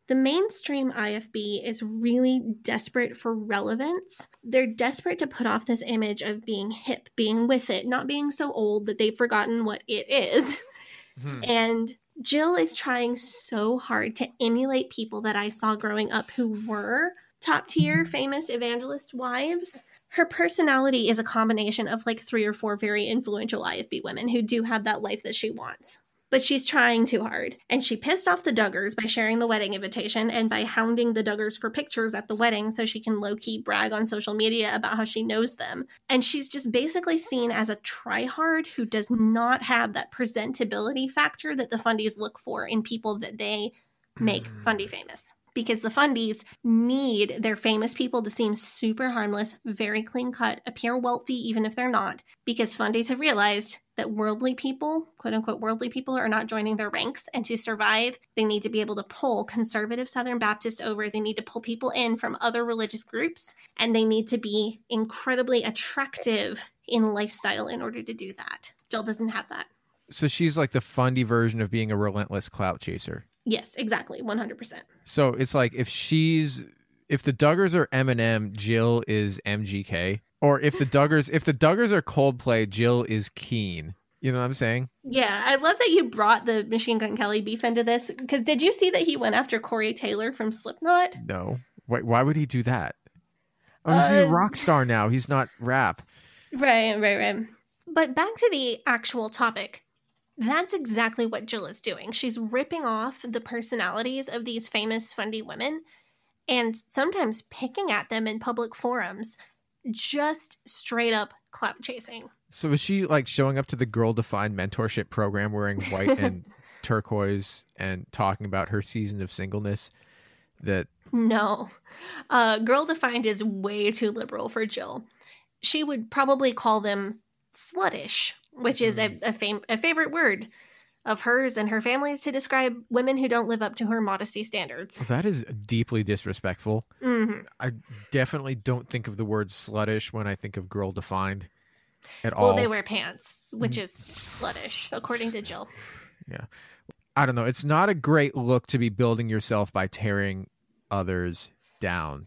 B: The mainstream IFB is really desperate for relevance. They're desperate to put off this image of being hip, being with it, not being so old that they've forgotten what it is. Hmm. And Jill is trying so hard to emulate people that I saw growing up who were top tier famous evangelist wives. Her personality is a combination of like three or four very influential IFB women who do have that life that she wants but she's trying too hard. And she pissed off the Duggars by sharing the wedding invitation and by hounding the Duggars for pictures at the wedding so she can low key brag on social media about how she knows them. And she's just basically seen as a tryhard who does not have that presentability factor that the Fundies look for in people that they make Fundy mm. famous because the fundies need their famous people to seem super harmless, very clean cut, appear wealthy even if they're not, because fundies have realized that worldly people, quote unquote worldly people, are not joining their ranks. And to survive, they need to be able to pull conservative Southern Baptists over. They need to pull people in from other religious groups, and they need to be incredibly attractive in lifestyle in order to do that. Jill doesn't have that.
C: So she's like the fundy version of being a relentless clout chaser.
B: Yes, exactly, one hundred percent.
C: So it's like if she's if the Duggars are Eminem, Jill is MGK, or if the Duggars if the Duggars are Coldplay, Jill is Keane. You know what I'm saying?
B: Yeah, I love that you brought the Machine Gun Kelly beef into this because did you see that he went after Corey Taylor from Slipknot?
C: No. Why, why would he do that? Oh, he's uh, a rock star now. He's not rap.
B: Right, right, right. But back to the actual topic. That's exactly what Jill is doing. She's ripping off the personalities of these famous fundy women and sometimes picking at them in public forums, just straight up clout chasing.
C: So is she like showing up to the girl defined mentorship program wearing white and turquoise and talking about her season of singleness that
B: No. Uh girl defined is way too liberal for Jill. She would probably call them sluttish which is a, mm-hmm. a, fam- a favorite word of hers and her family's to describe women who don't live up to her modesty standards.
C: That is deeply disrespectful.
B: Mm-hmm.
C: I definitely don't think of the word sluttish when I think of girl defined at
B: well,
C: all.
B: Well, they wear pants, which mm-hmm. is sluttish, according to Jill.
C: Yeah. I don't know. It's not a great look to be building yourself by tearing others down.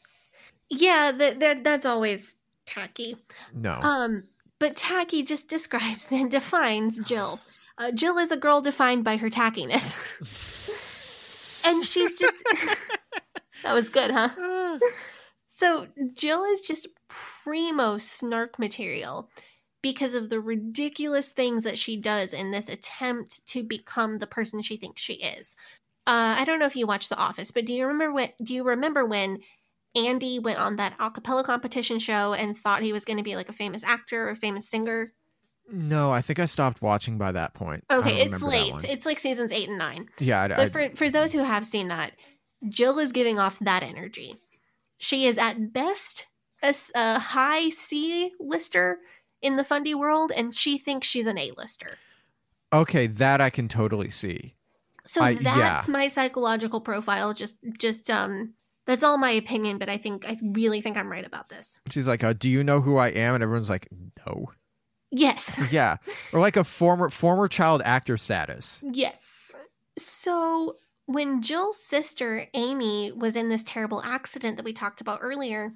B: Yeah, that, that that's always tacky.
C: No.
B: Um but tacky just describes and defines Jill. Uh, Jill is a girl defined by her tackiness. and she's just. that was good, huh? so Jill is just primo snark material because of the ridiculous things that she does in this attempt to become the person she thinks she is. Uh, I don't know if you watched The Office, but do you remember when? Do you remember when Andy went on that acapella competition show and thought he was going to be like a famous actor or a famous singer.
C: No, I think I stopped watching by that point.
B: Okay, it's late. It's like seasons eight and nine.
C: Yeah, I,
B: but I, for for those who have seen that, Jill is giving off that energy. She is at best a, a high C lister in the fundy world, and she thinks she's an A lister.
C: Okay, that I can totally see.
B: So I, that's yeah. my psychological profile. Just just um that's all my opinion, but I think I really think I'm right about this.
C: She's like, uh, "Do you know who I am?" And everyone's like, "No."
B: Yes.
C: yeah, or like a former former child actor status.
B: Yes. So when Jill's sister Amy was in this terrible accident that we talked about earlier,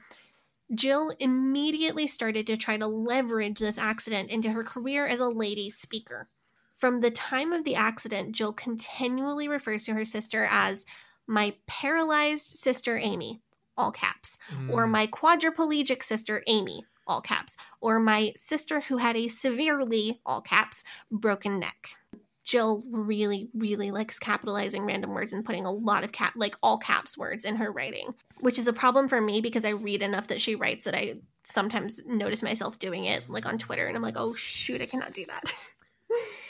B: Jill immediately started to try to leverage this accident into her career as a ladies speaker. From the time of the accident, Jill continually refers to her sister as my paralyzed sister Amy, all caps, mm. or my quadriplegic sister Amy, all caps, or my sister who had a severely, all caps, broken neck. Jill really, really likes capitalizing random words and putting a lot of cap, like all caps words in her writing, which is a problem for me because I read enough that she writes that I sometimes notice myself doing it, like on Twitter, and I'm like, oh shoot, I cannot do that.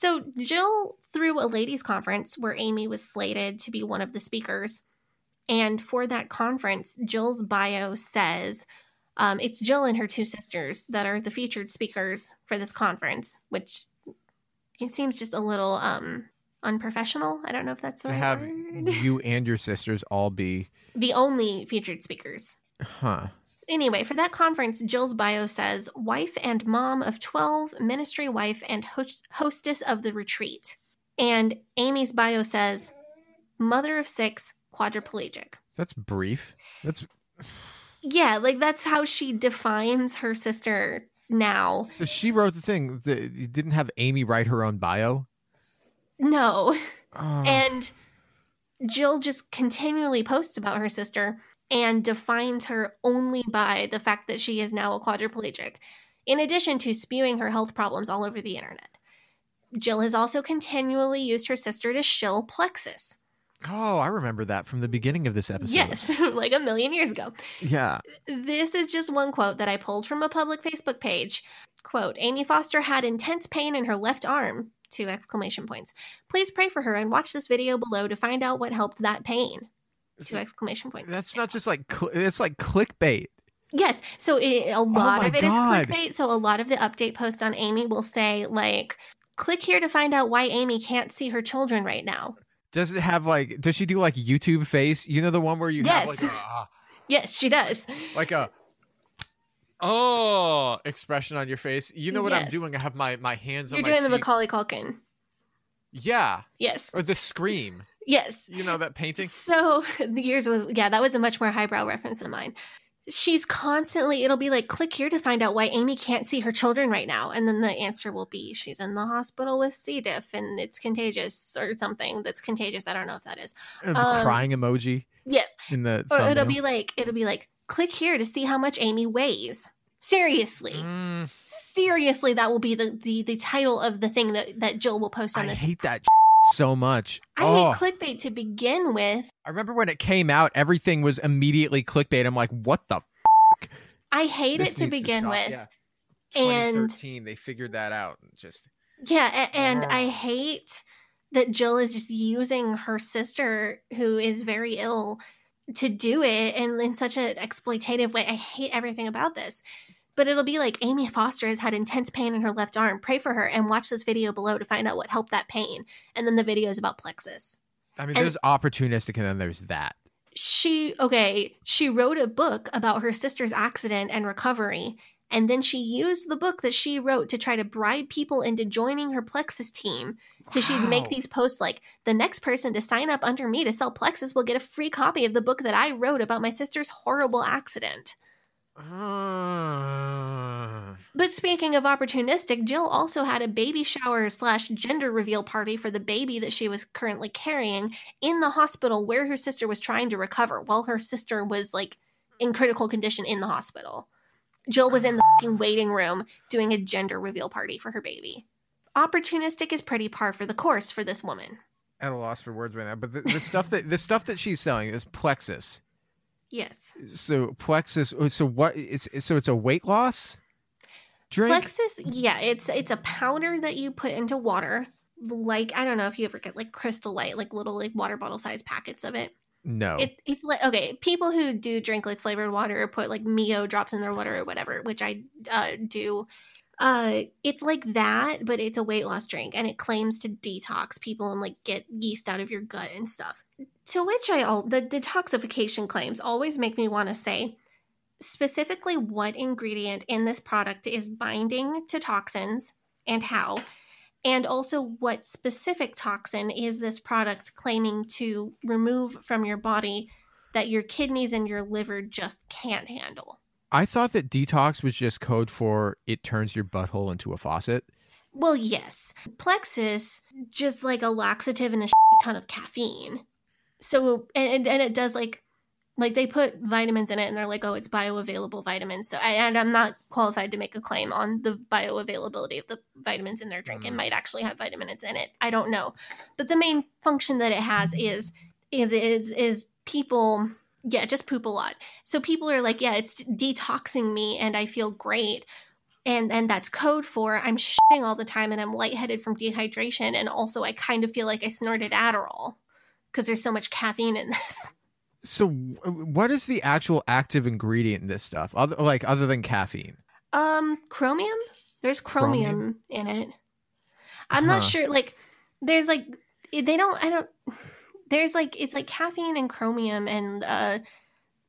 B: So Jill threw a ladies' conference where Amy was slated to be one of the speakers. And for that conference, Jill's bio says um, it's Jill and her two sisters that are the featured speakers for this conference, which it seems just a little um unprofessional. I don't know if that's the
C: To
B: right
C: have
B: word.
C: you and your sisters all be,
B: the only featured speakers.
C: huh?
B: Anyway, for that conference, Jill's bio says wife and mom of 12, ministry wife, and host- hostess of the retreat. And Amy's bio says mother of six, quadriplegic.
C: That's brief. That's
B: Yeah, like that's how she defines her sister now.
C: so she wrote the thing. The, you didn't have Amy write her own bio.
B: No.
C: Oh.
B: And Jill just continually posts about her sister and defines her only by the fact that she is now a quadriplegic, in addition to spewing her health problems all over the internet. Jill has also continually used her sister to shill Plexus.
C: oh, I remember that from the beginning of this episode.
B: Yes, like a million years ago.
C: Yeah.
B: This is just one quote that I pulled from a public Facebook page. Quote, Amy Foster had intense pain in her left arm. Two exclamation points. Please pray for her and watch this video below to find out what helped that pain. Two exclamation points.
C: That's not just like cl- it's like clickbait.
B: Yes. So it, a oh lot
C: my
B: of it is
C: God.
B: clickbait. So a lot of the update post on Amy will say like, click here to find out why Amy can't see her children right now.
C: Does it have like? Does she do like YouTube face? You know the one where you have
B: Yes.
C: like a uh,
B: Yes, she does.
C: like a oh expression on your face. You know what I'm doing? I have my my hands
B: You're
C: on my
B: doing the. Macaulay Culkin.
C: Yeah,
B: Yes.
C: or the scream.
B: Yes.
C: You know that painting?
B: So the years was yeah, that was a much more highbrow reference than mine. She's constantly it'll be like click here to find out why Amy can't see her children right now, and then the answer will be she's in the hospital with C. diff and it's contagious or something that's contagious. I don't know if that is.
C: Uh,
B: Um,
C: crying emoji
B: Yes,
C: in the
B: or it'll be like it'll be like click here to see how much Amy weighs. Seriously,
C: Mm,
B: seriously, that will be the, the the title of the thing that that Jill will post on
C: I
B: this.
C: I hate that so much.
B: I
C: oh,
B: hate clickbait to begin with.
C: I remember when it came out, everything was immediately clickbait. I'm like, what the? F-?
B: I hate
C: This
B: it to begin
C: stop.
B: with.
C: Yeah.
B: And
C: 2013, they figured that out. Just
B: Yeah, and I hate that Jill is just using her sister, who is very ill, to do it and in such an exploitative way. I hate everything about this. But it'll be like Amy Foster has had intense pain in her left arm. Pray for her and watch this video below to find out what helped that pain. And then the video is about plexus.
C: I mean,
B: And-
C: there's opportunistic, and then there's that.
B: She, okay, she wrote a book about her sister's accident and recovery. And then she used the book that she wrote to try to bribe people into joining her Plexus team. Because she'd make these posts like, the next person to sign up under me to sell Plexus will get a free copy of the book that I wrote about my sister's horrible accident. But speaking of opportunistic, Jill also had a baby shower slash gender reveal party for the baby that she was currently carrying in the hospital where her sister was trying to recover while her sister was like in critical condition in the hospital. Jill was in the fucking waiting room doing a gender reveal party for her baby. Opportunistic is pretty par for the course for this woman.
C: at a loss for words right now. But the, the stuff that the stuff that she's selling is Plexus.
B: Yes.
C: So Plexus. oh, So what is so it's a weight loss drink.
B: Plexus, yeah, it's it's a powder that you put into water. Like I don't know if you ever get like Crystal Light, like little like water bottle size packets of it.
C: no.
B: It, it's like okay, people who do drink like flavored water or put like Mio drops in their water or whatever, which I uh, do. Uh, it's like that, but it's a weight loss drink, and it claims to detox people and like get yeast out of your gut and stuff. To which I all the detoxification claims always make me want to say specifically what ingredient in this product is binding to toxins and how, and also what specific toxin is this product claiming to remove from your body that your kidneys and your liver just can't handle.
C: I thought that detox was just code for it turns your butthole into a faucet.
B: Well, yes. Plexus, just like a laxative and a ton of caffeine. So, and, and it does like, like they put vitamins in it and they're like, oh, it's bioavailable vitamins. So, I, and I'm not qualified to make a claim on the bioavailability of the vitamins in their drink. It
C: Mm.
B: might actually have vitamins in it. I don't know. But the main function that it has is, is, is, is people, yeah, just poop a lot. So people are like, yeah, it's detoxing me and I feel great and and that's code for I'm shitting all the time and I'm lightheaded from dehydration and also I kind of feel like I snorted Adderall because there's so much caffeine in this.
C: So what is the actual active ingredient in this stuff? Other like other than caffeine?
B: Um, chromium. There's chromium,
C: Chromium?
B: in it. I'm not sure. Like, there's like they don't. I don't. There's like it's like caffeine and chromium and uh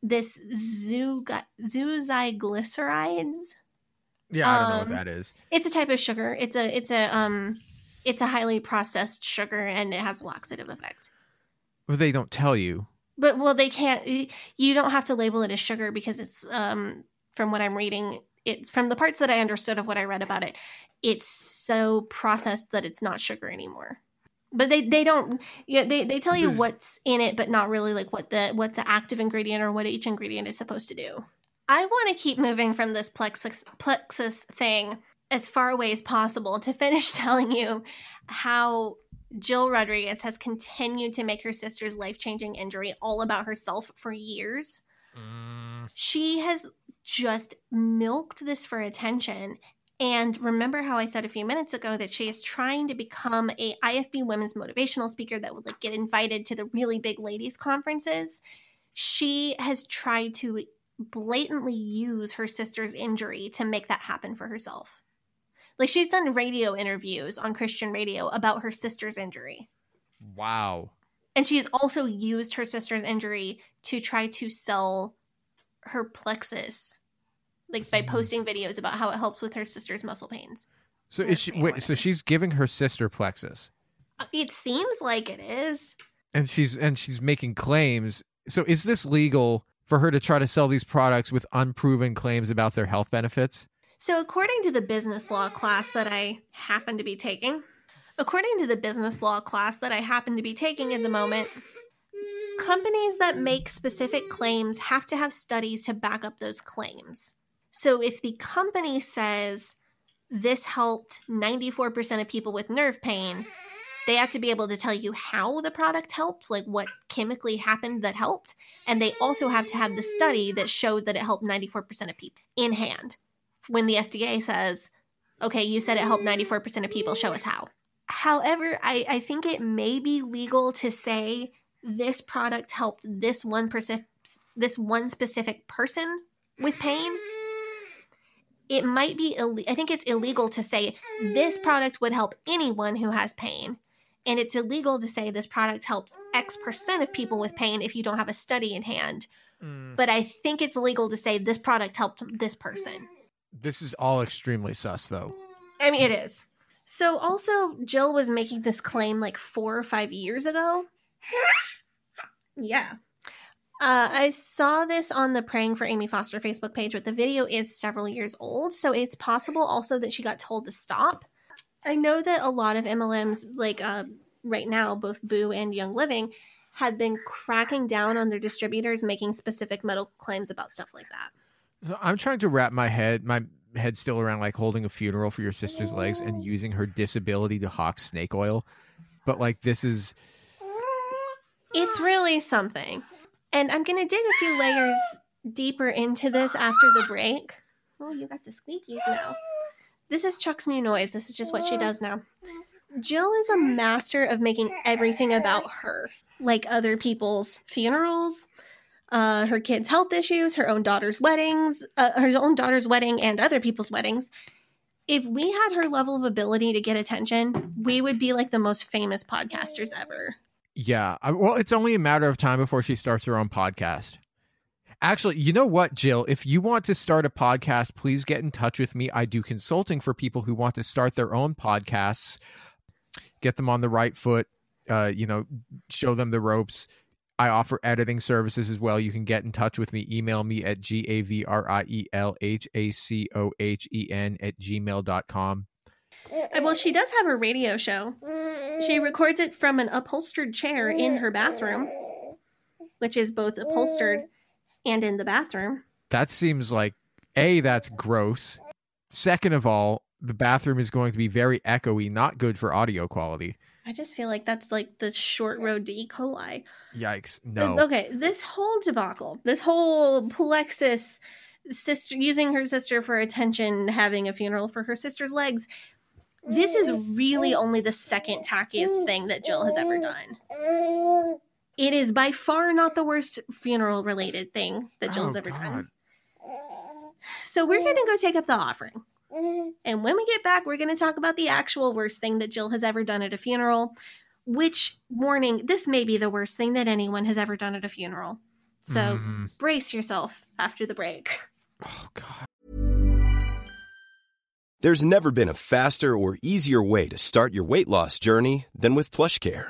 B: this zoo zoozyglycerides.
C: Yeah, I don't know what
B: Um,
C: that is.
B: It's a type of sugar. It's a it's a um it's a highly processed sugar and it has a laxative effect.
C: Well, they don't tell you.
B: But well, they can't. You don't have to label it as sugar because it's um from what I'm reading it from the parts that I understood of what I read about it. It's so processed that it's not sugar anymore. But they they don't yeah they they tell you what's in it, but not really like what the what's the active ingredient or what each ingredient is supposed to do. I want to keep moving from this plexus plexus thing as far away as possible to finish telling you how Jill Rodriguez has continued to make her sister's life changing injury all about herself for years. Mm. She has just milked this for attention. And remember how I said a few minutes ago that she is trying to become a IFB women's motivational speaker that would like get invited to the really big ladies conferences. She has tried to blatantly use her sister's injury to make that happen for herself. Like she's done radio interviews on Christian radio about her sister's injury.
C: Wow.
B: And she's also used her sister's injury to try to sell her plexus, like by
C: Mhm.
B: posting videos about how it helps with her sister's muscle pains.
C: So is she wait, so she's giving her sister plexus.
B: Uh, It seems like it is.
C: And she's and she's making claims. So is this legal for her to try to sell these products with unproven claims about their health benefits?
B: So, according to the business law class that I happen to be taking, according to the business law class that I happen to be taking at the moment, companies that make specific claims have to have studies to back up those claims. So, if the company says this helped 94% of people with nerve pain, they have to be able to tell you how the product helped, like what chemically happened that helped. And they also have to have the study that showed that it helped 94% of people in hand when the FDA says, okay, you said it helped 94% of people, show us how. However, I, I think it may be legal to say this product helped this one percent this one specific person with pain. It might be Ill- I think it's illegal to say this product would help anyone who has pain. And it's illegal to say this product helps X percent of people with pain if you don't have a study in hand. Mm. But I think it's legal to say this product helped this person.
C: This is all extremely sus though.
B: I mean, it is. So, also, Jill was making this claim like four or five years ago. Yeah. Uh, I saw this on the Praying for Amy Foster Facebook page, but the video is several years old. So, it's possible also that she got told to stop. I know that a lot of MLMs, like uh, right now, both Boo and Young Living, had been cracking down on their distributors making specific medical claims about stuff like that.
C: So I'm trying to wrap my head my head still around like holding a funeral for your sister's legs and using her disability to hawk snake oil. But like this is
B: It's really something. And I'm going to dig a few layers deeper into this after the break. Oh, you got the squeakies now. This is Chuck's new noise. This is just what she does now. Jill is a master of making everything about her, like other people's funerals, uh, her kids' health issues, her own daughter's weddings, uh, her own daughter's wedding, and other people's weddings. If we had her level of ability to get attention, we would be like the most famous podcasters ever.
C: yeah. I, well, it's only a matter of time before she starts her own podcast. Actually, you know what, Jill? If you want to start a podcast, please get in touch with me. I do consulting for people who want to start their own podcasts, get them on the right foot, uh, you know, show them the ropes. I offer editing services as well. You can get in touch with me. Email me at G A V R I E L H A C O H E N at gmail.com.
B: Uh, Well, she does have a radio show. She records it from an upholstered chair in her bathroom, which is both upholstered and in the bathroom.
C: That seems like A, that's gross. Second of all, the bathroom is going to be very echoey, not good for audio quality.
B: I just feel like that's like the short road to E. coli.
C: Yikes.
B: Uh,
C: No.
B: Okay, this whole debacle, this whole plexus sister using her sister for attention, having a funeral for her sister's legs. This is really only the second tackiest thing that Jill has ever done. It is by far not the worst funeral related thing that Jill's
C: Oh,
B: ever
C: God.
B: done. So we're gonna go take up the offering. And when we get back, we're going to talk about the actual worst thing that Jill has ever done at a funeral. Which, warning, this may be the worst thing that anyone has ever done at a funeral. So
C: Mm.
B: brace yourself after the break.
C: Oh God.
D: There's never been a faster or easier way to start your weight loss journey than with PlushCare.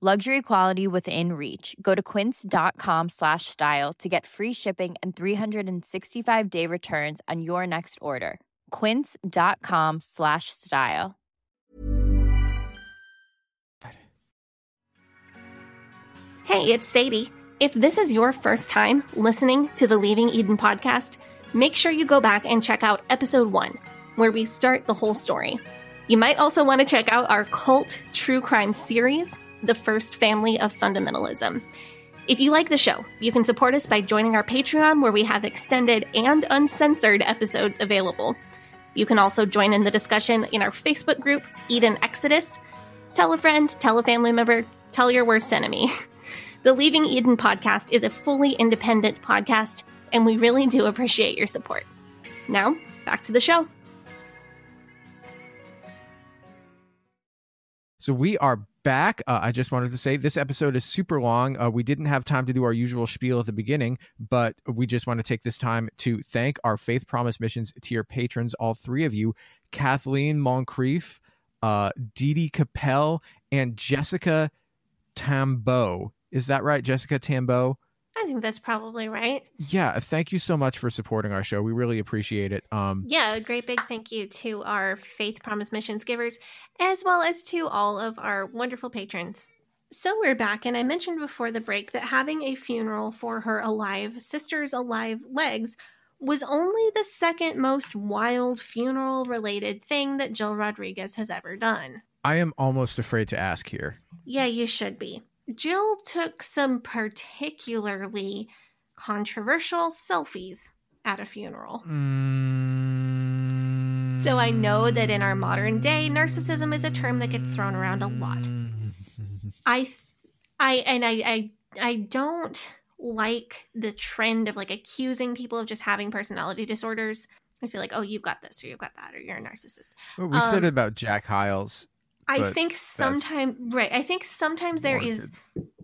E: Luxury quality within reach. Go to quince.com slash style to get free shipping and 365 day returns on your next order. Quince.com slash style.
B: Hey, it's Sadie. If this is your first time listening to the Leaving Eden podcast, make sure you go back and check out episode one, where we start the whole story. You might also want to check out our cult true crime series, The First Family of Fundamentalism. If you like the show, you can support us by joining our Patreon, where we have extended and uncensored episodes available. You can also join in the discussion in our Facebook group, Eden Exodus. Tell a friend, tell a family member, tell your worst enemy. The Leaving Eden podcast is a fully independent podcast, and we really do appreciate your support. Now, back to the show.
C: So we are back. Uh, I just wanted to say this episode is super long. Uh, we didn't have time to do our usual spiel at the beginning, but we just want to take this time to thank our Faith Promise Missions tier patrons, all three of you Kathleen Moncrief, uh, Dee Capel, and Jessica Tambo. Is that right, Jessica Tambo?
B: Think that's probably right.
C: Yeah, thank you so much for supporting our show. We really appreciate it. Um,
B: Yeah, a great big thank you to our Faith Promise Missions givers, as well as to all of our wonderful patrons. So we're back, and I mentioned before the break that having a funeral for her alive sister's alive legs was only the second most wild funeral related thing that Jill Rodriguez has ever done.
C: I am almost afraid to ask here.
B: Yeah, you should be. Jill took some particularly controversial selfies at a funeral.
C: Mm.
B: So I know that in our modern day, narcissism is a term that gets thrown around a lot. I, I, and I, I, I don't like the trend of like accusing people of just having personality disorders. I feel like, oh, you've got this or you've got that or you're a narcissist.
C: Well, we said
B: Um,
C: it about Jack Hyles.
B: I think sometimes, right? I think sometimes there is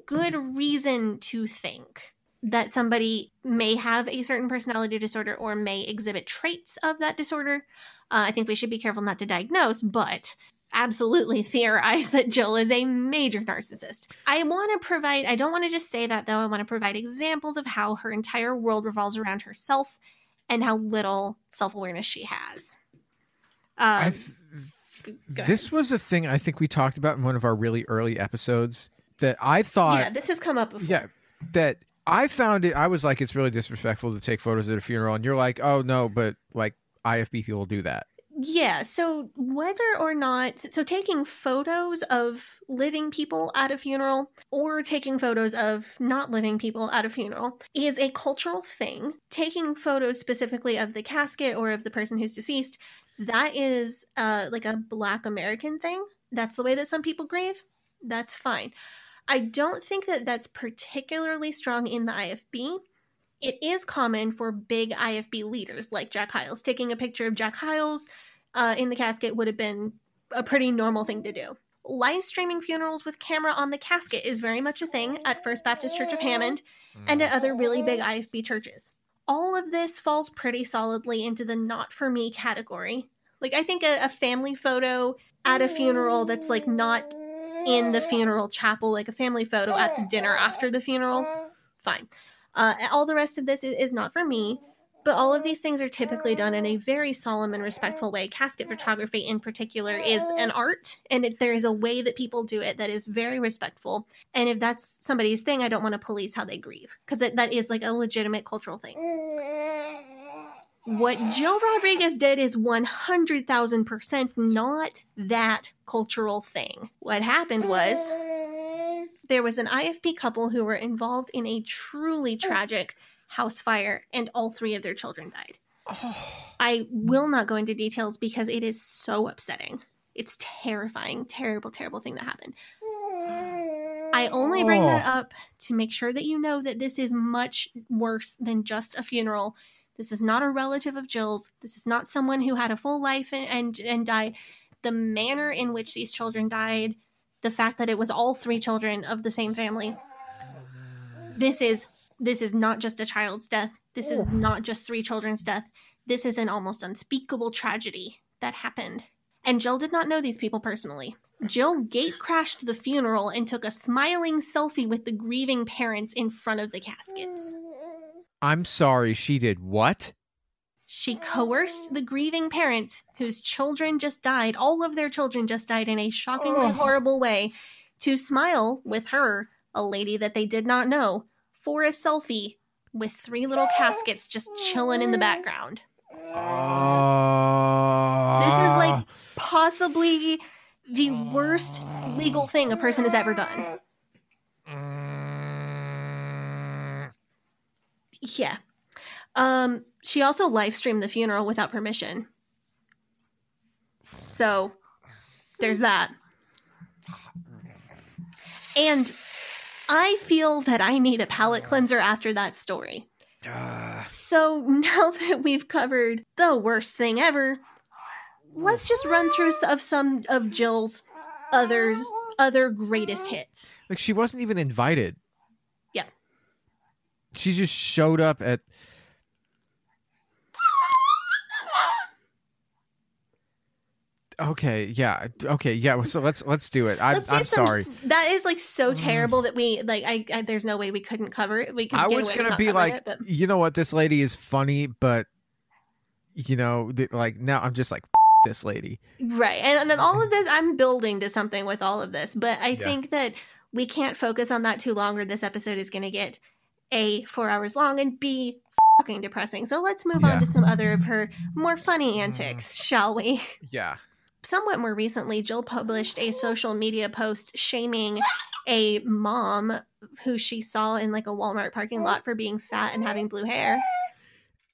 B: good reason to think that somebody may have a certain personality disorder or may exhibit traits of that disorder. Uh, I think we should be careful not to diagnose, but absolutely theorize that Jill is a major narcissist. I want to provide, I don't want to just say that though, I want to provide examples of how her entire world revolves around herself and how little self awareness she has. Um,
C: this was a thing I think we talked about in one of our really early episodes that I thought,
B: yeah, this has come up before.
C: yeah, that I found it. I was like, it's really disrespectful to take photos at a funeral, and you're like, oh no, but like IFB people do that.
B: Yeah, so whether or not, so taking photos of living people at a funeral or taking photos of not living people at a funeral is a cultural thing. Taking photos specifically of the casket or of the person who's deceased, that is uh, like a Black American thing. That's the way that some people grieve. That's fine. I don't think that that's particularly strong in the IFB it is common for big IFB leaders like Jack Hyles. Taking a picture of Jack Hyles uh, in the casket would have been a pretty normal thing to do. Live streaming funerals with camera on the casket is very much a thing at First Baptist Church of Hammond and at other really big IFB churches. All of this falls pretty solidly into the not for me category. Like, I think a, a family photo at a funeral that's like not in the funeral chapel, like a family photo at the dinner after the funeral, fine. Uh, all the rest of this is, is not for me, but all of these things are typically done in a very solemn and respectful way. Casket photography, in particular, is an art, and it, there is a way that people do it that is very respectful. And if that's somebody's thing, I don't want to police how they grieve because that is like a legitimate cultural thing. What Jill Rodriguez did is 100,000% not that cultural thing. What happened was there was an IFB couple who were involved in a truly tragic house fire, and all three of their children died. Oh. I will not go into details because it is so upsetting. It's terrifying, terrible, terrible thing that happened. I only bring that oh. up to make sure that you know that this is much worse than just a funeral. This is not a relative of Jill's. This is not someone who had a full life and and, and died. The manner in which these children died, the fact that it was all three children of the same family. This is this is not just a child's death. This is not just three children's death. This is an almost unspeakable tragedy that happened. And Jill did not know these people personally. Jill gate crashed the funeral and took a smiling selfie with the grieving parents in front of the caskets.
C: I'm sorry, she did what?
B: She coerced the grieving parent whose children just died, all of their children just died in a shockingly horrible way, to smile with her, a lady that they did not know, for a selfie with three little caskets just chilling in the background.
C: Oh.
B: This is like possibly the worst legal thing a person has ever done. Yeah. Um, she also live streamed the funeral without permission. So there's that. And I feel that I need a palate cleanser after that story. Ah. So now that we've covered the worst thing ever, let's just run through of some of Jill's others other greatest hits.
C: Like she wasn't even invited.
B: Yeah.
C: She just showed up at Okay, yeah. Okay, yeah. So let's let's do it. I,
B: Let's do
C: I'm
B: some-
C: sorry.
B: That is like so mm. terrible that we like. I, I there's no way we couldn't cover it. We could.
C: I was gonna be like,
B: it,
C: you know what? This lady is funny, but you know, th- like now I'm just like this lady.
B: Right. And, and then all of this, I'm building to something with all of this, but I think that we can't focus on that too long or this episode is going to get A, four hours long, and B, fucking depressing. So let's move
C: Yeah.
B: on to some other of her more funny antics, mm. shall we?
C: Yeah.
B: Somewhat more recently, Jill published a social media post shaming a mom who she saw in like a Walmart parking lot for being fat and having blue hair.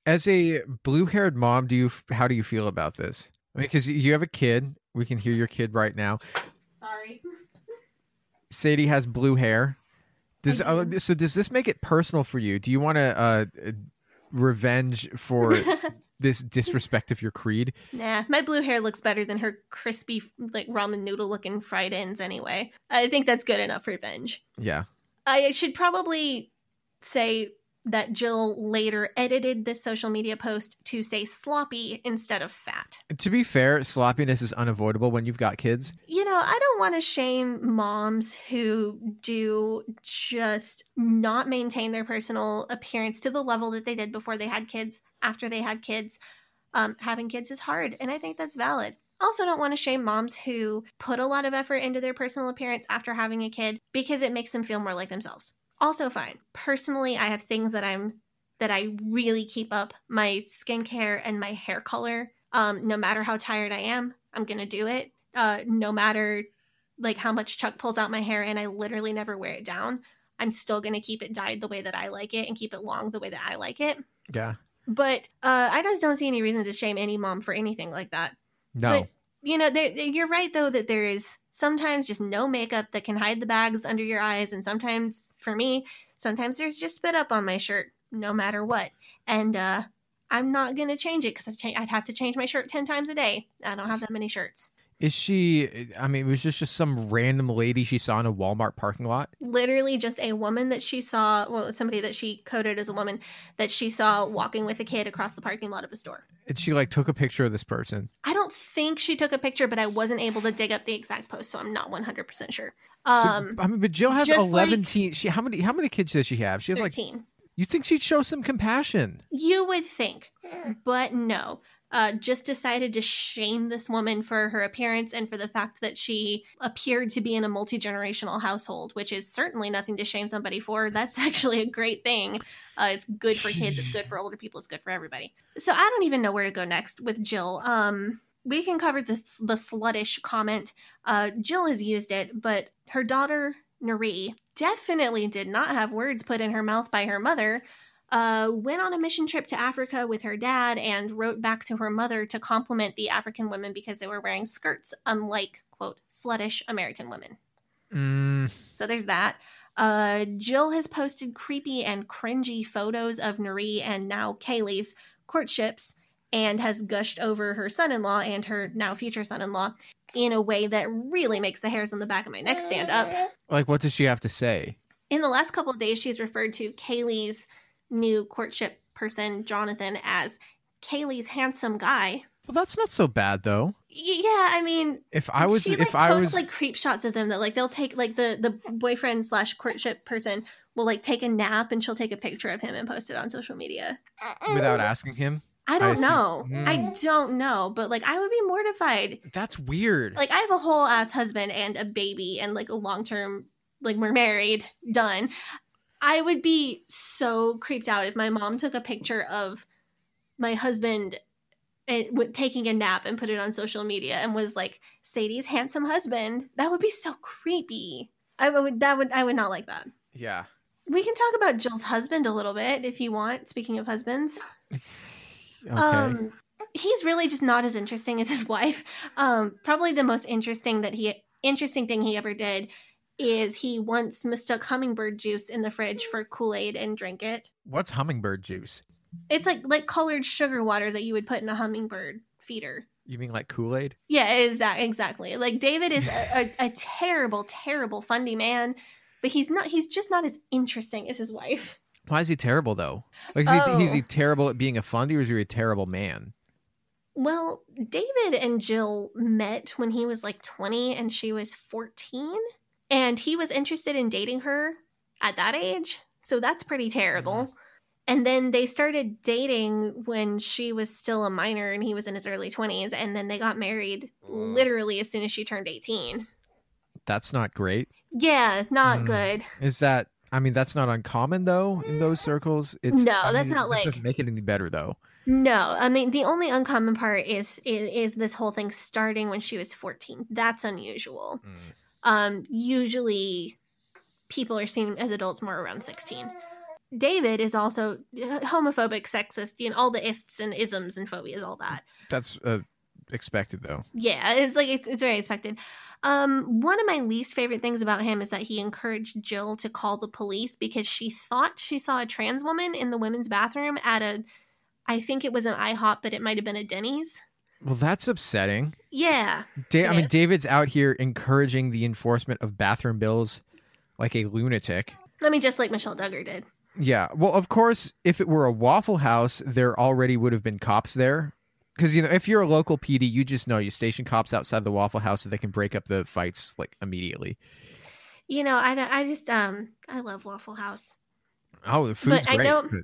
C: As a blue-haired mom, do you how do you feel about this? I mean, because you have a kid. We can hear your kid right now.
B: Sorry.
C: Sadie has blue hair. Does uh, so? Does this make it personal for you? Do you want to uh, revenge for this disrespect of your creed?
B: Nah, my blue hair looks better than her crispy, like ramen noodle looking fried ends anyway. I think that's good enough revenge.
C: Yeah.
B: I should probably say that Jill later edited this social media post to say sloppy instead of fat.
C: To be fair, sloppiness is unavoidable when you've got kids.
B: You know, I don't want to shame moms who do just not maintain their personal appearance to the level that they did before they had kids, after they had kids. Um, having kids is hard, and I think that's valid. Also, don't want to shame moms who put a lot of effort into their personal appearance after having a kid because it makes them feel more like themselves. Also, fine. Personally, I have things that I'm that I really keep up my skincare and my hair color. Um, no matter how tired I am, I'm gonna do it. Uh, no matter like how much Chuck pulls out my hair and I literally never wear it down, I'm still gonna keep it dyed the way that I like it and keep it long the way that I like it.
C: Yeah.
B: But uh, I just don't see any reason to shame any mom for anything like that.
C: No.
B: But, you know, there, you're right though that there is sometimes just no makeup that can hide the bags under your eyes, and sometimes, for me, sometimes there's just spit up on my shirt, no matter what. And uh, I'm not gonna change it because cha- I'd have to change my shirt ten times a day. I don't have that many shirts.
C: Is she? I mean, it was this just some random lady she saw in a Walmart parking lot?
B: Literally, just a woman that she saw, well, somebody that she coded as a woman that she saw walking with a kid across the parking lot of a store.
C: And she like took a picture of this person.
B: I don't think she took a picture, but I wasn't able to dig up the exact post, so I'm not 100% sure.
C: So,
B: Um,
C: I mean, but Jill has eleven
B: like-
C: teen. She how many how many kids does she have? She has like
B: 13.
C: You think she'd show some compassion?
B: You would think, but no. Uh, just decided to shame this woman for her appearance and for the fact that she appeared to be in a multi generational household, which is certainly nothing to shame somebody for. That's actually a great thing. Uh, it's good for kids, it's good for older people, it's good for everybody. So I don't even know where to go next with Jill. Um, we can cover this the sluttish comment. Uh, Jill has used it, but her daughter Nari definitely did not have words put in her mouth by her mother. Uh, went on a mission trip to Africa with her dad and wrote back to her mother to compliment the African women because they were wearing skirts, unlike quote sluttish American women.
C: Mm,
B: So there's that. Uh, Jill has posted creepy and cringy photos of Nari and now Kaylee's courtships and has gushed over her son in law and her now future son in law in a way that really makes the hairs on the back of my neck stand up.
C: like, what does she have to say?
B: In the last couple of days, she's referred to Kaylee's new courtship person, Jonathan, as Kaylee's handsome guy.
C: Well, that's not so bad though.
B: Yeah, I mean,
C: If I was,
B: she, like,
C: if I
B: posts,
C: was,
B: like creep shots of them that like they'll take like the the boyfriend slash courtship person will like take a nap and she'll take a picture of him and post it on social media.
C: without asking him,
B: I don't
C: assume-
B: know.
C: Mm.
B: I don't know, but like I would be mortified.
C: that's weird.
B: Like I have a whole ass husband and a baby and like a long term like we're married, done. I would be so creeped out if my mom took a picture of my husband and w- taking a nap and put it on social media and was like Sadie's handsome husband. That would be so creepy. I would that would I would not like that.
C: yeah.
B: We can talk about Jill's husband a little bit if you want. Speaking of husbands,
C: Okay.
B: um, he's really just not as interesting as his wife. Um, probably the most interesting that he interesting thing he ever did is he once mistook hummingbird juice in the fridge for Kool Aid and drank it.
C: What's hummingbird juice?
B: It's like like colored sugar water that you would put in a hummingbird feeder.
C: You mean like Kool Aid?
B: Yeah, exa- exactly. Like David is a, a, a terrible, terrible fundy man, but he's not. He's just not as interesting as his wife.
C: Why is he terrible though? Like, is, he,
B: Oh.
C: is he terrible at being a fundy, or is he a terrible man?
B: Well, David and Jill met when he was like 20 and she was 14. And he was interested in dating her at that age. So that's pretty terrible. Mm-hmm. And then they started dating when she was still a minor and he was in his early 20s. And then they got married mm. literally as soon as she turned 18.
C: That's not great.
B: Yeah, not
C: Mm.
B: good.
C: Is that? I mean, that's not uncommon though in those mm. circles. It's
B: No,
C: I
B: that's
C: mean,
B: not like-
C: doesn't make it any better though.
B: No, I mean the only uncommon part is, is is this whole thing starting when she was 14. That's unusual. Mm. Um usually people are seen as adults more around 16. David is also homophobic, sexist, you know, all the ists and isms and phobias, all that.
C: That's uh, expected though.
B: Yeah, it's like it's it's very expected. Um, one of my least favorite things about him is that he encouraged Jill to call the police because she thought she saw a trans woman in the women's bathroom at a, I think it was an IHOP, but it might have been a Denny's.
C: Well, that's upsetting.
B: Yeah,
C: Da- I mean,
B: is.
C: David's out here encouraging the enforcement of bathroom bills like a lunatic.
B: I mean, just like Michelle Duggar did.
C: Yeah. Well, of course, if it were a Waffle House, there already would have been cops there. Because, you know, if you're a local PD, you just know you station cops outside the Waffle House so they can break up the fights, like, immediately.
B: You know, I, I just um I love Waffle House.
C: Oh, the food's
B: I
C: great.
B: know-
C: but-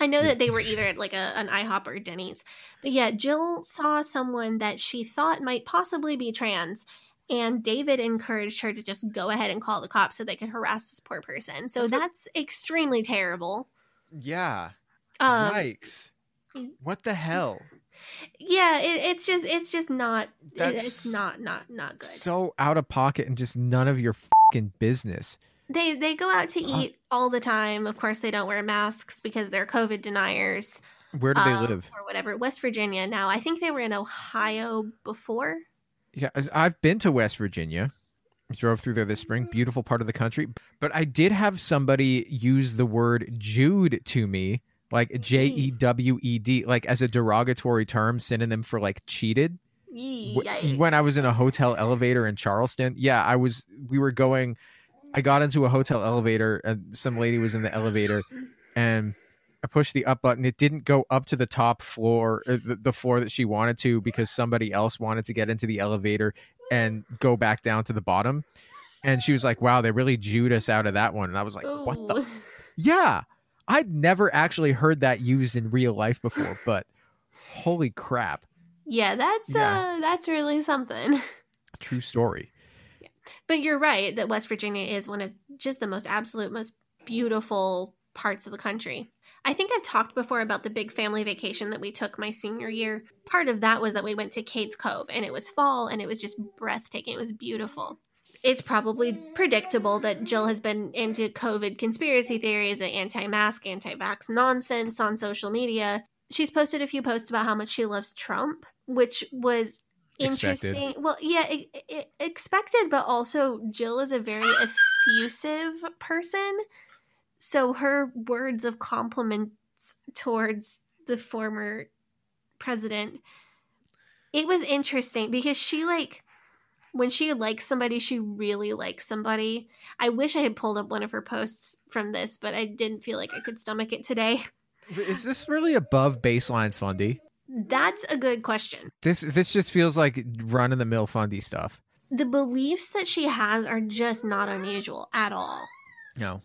B: I know that they were either at like a, an IHOP or Denny's. But yeah, Jill saw someone that she thought might possibly be trans, and David encouraged her to just go ahead and call the cops so they could harass this poor person. So
C: That's a-
B: extremely terrible.
C: Yeah.
B: Um,
C: Yikes. What the hell?
B: yeah, it, it's just it's just not
C: That's
B: it's not not not good.
C: So out of pocket and just none of your fucking business.
B: They they go out to
C: Uh,
B: eat all the time. Of course, they don't wear masks because they're COVID deniers.
C: Where do they
B: um,
C: live?
B: or whatever? West Virginia. Now, I think they were in Ohio before.
C: Yeah, I've been to West Virginia. Drove through there this spring. Beautiful part of the country. But I did have somebody use the word Jude to me, like J E W E D, like as a derogatory term, synonym for like cheated. Wh- When I was in a hotel elevator in Charleston, yeah, I was. We were going. I got into a hotel elevator, and some lady was in the elevator, and I pushed the up button. It didn't go up to the top floor, uh, the, the floor that she wanted to, because somebody else wanted to get into the elevator and go back down to the bottom. And she was like, "Wow, they really jewed us out of that one." And I was like, "What the?" Yeah, I'd never actually heard that used in real life before, but holy crap.
B: Yeah, that's
C: Yeah.
B: uh that's really something.
C: True story.
B: But you're right that West Virginia is one of just the most absolute most beautiful parts of the country. I think I've talked before about the big family vacation that we took my senior year. Part of that was that we went to Cades Cove and it was fall and it was just breathtaking. It was beautiful. It's probably predictable that Jill has been into COVID conspiracy theories and anti mask, anti vax nonsense on social media. She's posted a few posts about how much she loves Trump, which was
C: Expected.
B: interesting. Well, yeah, e- e- expected, but also Jill is a very effusive person. So her words of compliments towards the former president, it was interesting because she like when she likes somebody, she really likes somebody. I wish I had pulled up one of her posts from this, but I didn't feel like I could stomach it today.
C: Is this really above baseline Fundy?
B: That's a good question.
C: This this just feels like run of the mill Fundy stuff.
B: The beliefs that she has are just not unusual at all.
C: No.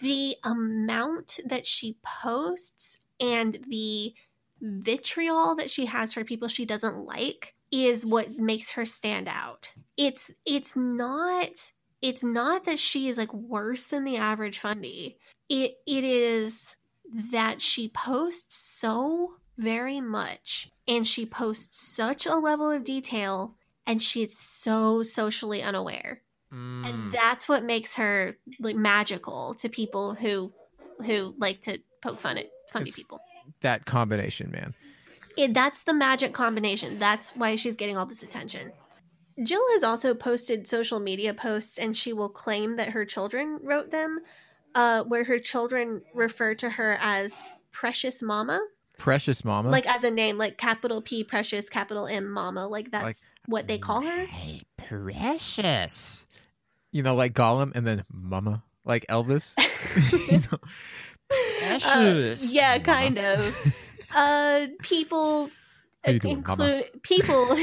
B: the amount that she posts and the vitriol that she has for people she doesn't like is what makes her stand out. It's it's not it's not that she is like worse than the average fundy. It it is that she posts so very much and she posts such a level of detail and she's so socially unaware.
C: Mm.
B: and that's what makes her like magical to people who who like to poke fun at fundy
C: It's-
B: people.
C: that combination, man.
B: it, that's the magic combination. That's why she's getting all this attention. Jill has also posted social media posts and she will claim that her children wrote them uh, where her children refer to her as precious mama
C: Precious mama.
B: like as a name like capital p precious capital m mama like that's what they call her
C: Hey, precious. You know, like Gollum and then Mama, like Elvis. You know?
B: Uh,
C: Precious.
B: yeah,
C: Mama.
B: kind of. uh, people
C: How you doing, Mama?
B: include people.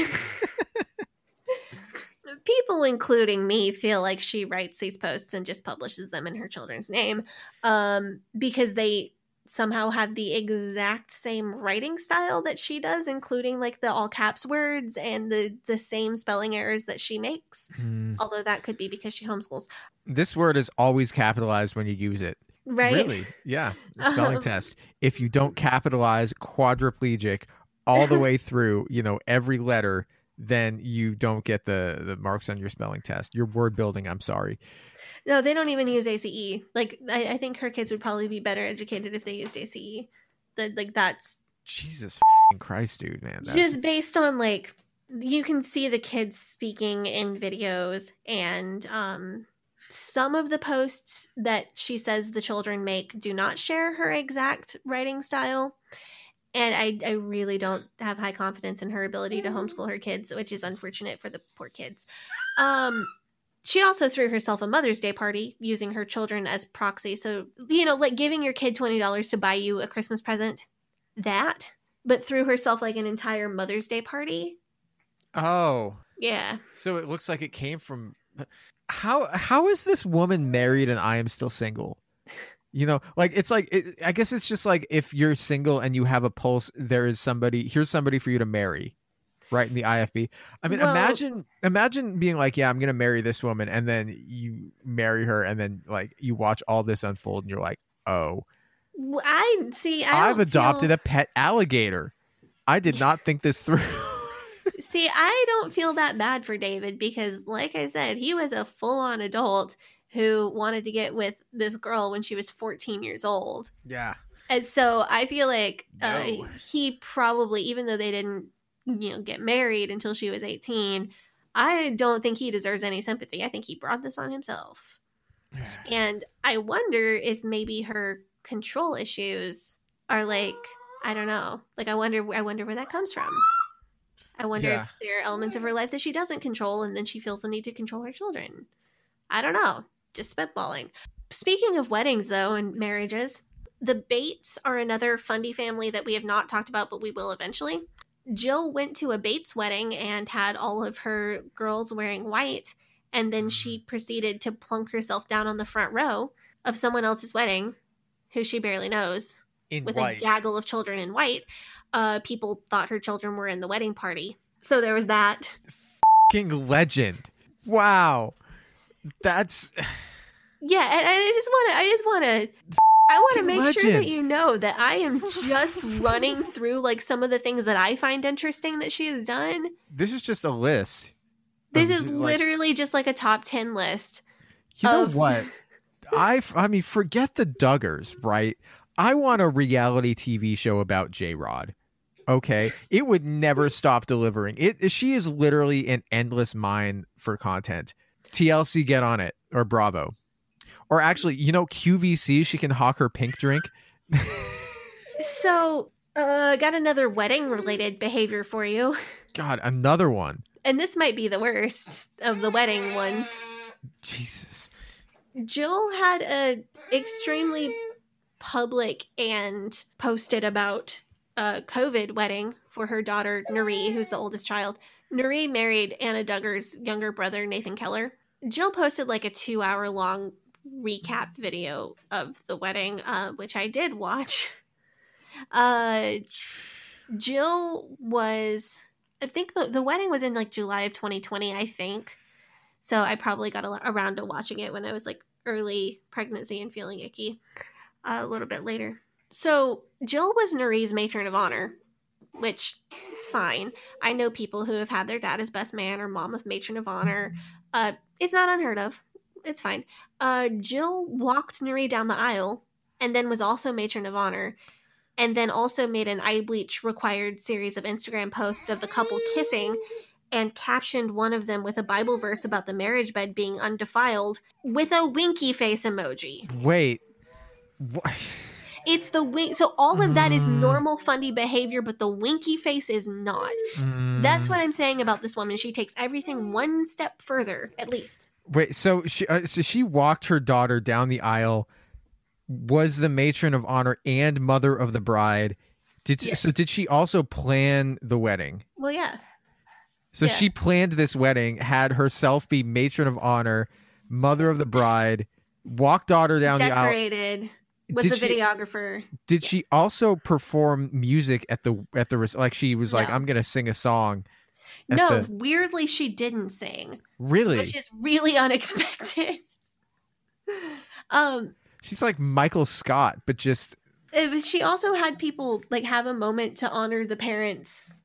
B: people, including me, feel like she writes these posts and just publishes them in her children's name, um, because they somehow have the exact same writing style that she does, including like the all caps words and the the same spelling errors that she makes.
C: Hmm.
B: Although that could be because she homeschools,
C: This word is always capitalized when you use it.
B: right?
C: Really? Yeah. The spelling
B: Um,
C: test. If you don't capitalize quadriplegic all the way through, you know, every letter, then you don't get the the marks on your spelling test. Your word building, I'm sorry.
B: No, they don't even use ACE. Like I, I think her kids would probably be better educated if they used ACE. That like that's
C: Jesus fing Christ, dude, man. That's,
B: just based on like you can see the kids speaking in videos and um some of the posts that she says the children make do not share her exact writing style. And I, I really don't have high confidence in her ability to homeschool her kids, which is unfortunate for the poor kids. Um, she also threw herself a Mother's Day party using her children as proxy. So, you know, like giving your kid $20 to buy you a Christmas present, that, but threw herself like an entire Mother's Day party.
C: Oh.
B: Yeah.
C: So it looks like it came from how how is this woman married and I am still single? You know, like it's like it, I guess it's just like if you're single and you have a pulse, there is somebody here's somebody for you to marry, right in the IFB. I mean,
B: Well-
C: imagine imagine being like, yeah, I'm gonna marry this woman, and then you marry her, and then like you watch all this unfold, and you're like, oh,
B: I see. I
C: I've adopted
B: feel,
C: a pet alligator. I did not think this through.
B: See, I don't feel that bad for David because, like I said, he was a full on adult who wanted to get with this girl when she was 14 years old.
C: yeah.
B: And so I feel like uh,
C: No.
B: he probably, even though they didn't, you know, get married until she was 18, I don't think he deserves any sympathy. I think he brought this on himself. And I wonder if maybe her control issues are like, I don't know. Like I wonder I wonder where that comes from. I wonder
C: Yeah.
B: if there are elements of her life that she doesn't control and then she feels the need to control her children. I don't know. Just spitballing. Speaking of weddings though and marriages, the Bates are another fundy family that we have not talked about but we will eventually. Jill went to a Bates wedding and had all of her girls wearing white and then she proceeded to plunk herself down on the front row of someone else's wedding who she barely knows,
C: In
B: with
C: white.
B: a gaggle of children in white, uh, people thought her children were in the wedding party. So there was that.
C: King legend. Wow. That's
B: Yeah, and, and I just want to. I just want to. I want to make sure that you know that I am just running through like some of the things that I find interesting that she has done.
C: this is just a list.
B: This
C: of
B: is
C: like-
B: literally just like a top ten list.
C: You know what? I I mean, forget the Duggars, right? I want a reality TV show about J Rod. Okay, it would never stop delivering. It she is literally an endless mine for content. TLC, get on it, or Bravo, or actually, you know, QVC. She can hawk her pink drink.
B: So, uh, got another wedding related behavior for you.
C: God, another one.
B: And this might be the worst of the wedding ones.
C: Jesus.
B: Jill had a extremely public and posted about a COVID wedding for her daughter Nuri, who's the oldest child. Nuri married Anna Duggar's younger brother Nathan Keller. Jill posted like a two hour long recap video of the wedding, uh, which I did watch. Uh, Jill was, I think the, the wedding was in like July of 2020, I think. So I probably got a, around to watching it when I was like early pregnancy and feeling icky uh, a little bit later. So Jill was Nuri's matron of honor, which fine. I know people who have had their dad as best man or mom of matron of honor. Uh, it's not unheard of. It's fine. Uh, Jill walked Nuri down the aisle and then was also matron of honor and then also made an eye bleach required series of Instagram posts of the couple kissing and captioned one of them with a Bible verse about the marriage bed being undefiled with a winky face emoji.
C: Wait. What?
B: It's the wink. So all of that is
C: Mm.
B: normal fundy behavior, but the winky face is not. That's
C: Mm.
B: what I'm saying about this woman. She takes everything one step further, at least.
C: Wait, so she uh, so she walked her daughter down the aisle, was the matron of honor and mother of the bride. Did
B: Yes.
C: so? Did she also plan the wedding?
B: Well, yeah.
C: So
B: Yeah.
C: she planned this wedding, had herself be matron of honor, mother of the bride, walked daughter down the aisle.
B: Decorated. Was
C: Did
B: the
C: she-
B: videographer.
C: Did she also perform music at the at the like she was like I'm gonna sing a song?
B: No,
C: the-
B: weirdly, she didn't sing,
C: really?
B: which is really unexpected. um,
C: She's like Michael Scott, but just
B: it was, she also had people like have a moment to honor the parents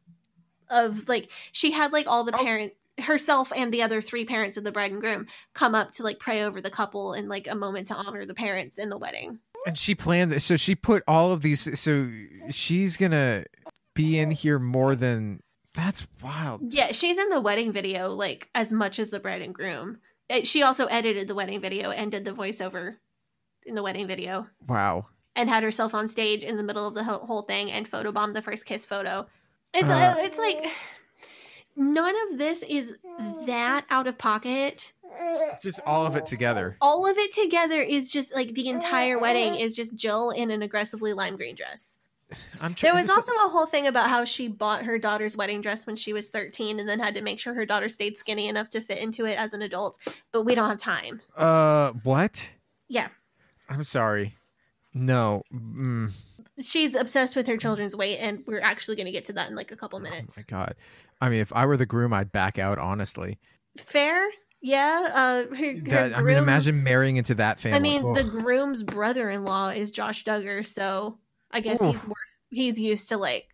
B: of like she had like all the
C: Oh.
B: parent herself and the other three parents of the bride and groom come up to like pray over the couple and like a moment to honor the parents in the wedding.
C: And she planned this. So she put all of these. So she's gonna be in here more than. That's wild.
B: Yeah, she's in the wedding video like as much as the bride and groom. Uh, She also edited the wedding video and did the voiceover in the wedding video
C: Wow.
B: and had herself on stage in the middle of the whole whole thing and photobombed the first kiss photo. It's
C: Uh.
B: it's like none of this is that out of pocket.
C: Just all of it together.
B: All of it together is just like the entire wedding is just Jill in an aggressively lime green dress.
C: I'm.
B: There was also a whole thing about how she bought her daughter's wedding dress when she was 13 and then had to make sure her daughter stayed skinny enough to fit into it as an adult, but we don't have time.
C: Uh, what?
B: Yeah.
C: I'm sorry. No. Mm,
B: She's obsessed with her children's weight and we're actually going to get to that in like a couple minutes.
C: Oh my god. I mean, if I were the groom, I'd back out. Honestly.
B: Fair? Yeah, uh her, her
C: That, I mean, imagine marrying into that family.
B: I mean, the groom's brother-in-law is Josh Duggar, so I guess
C: Oof.
B: he's worth, he's used to like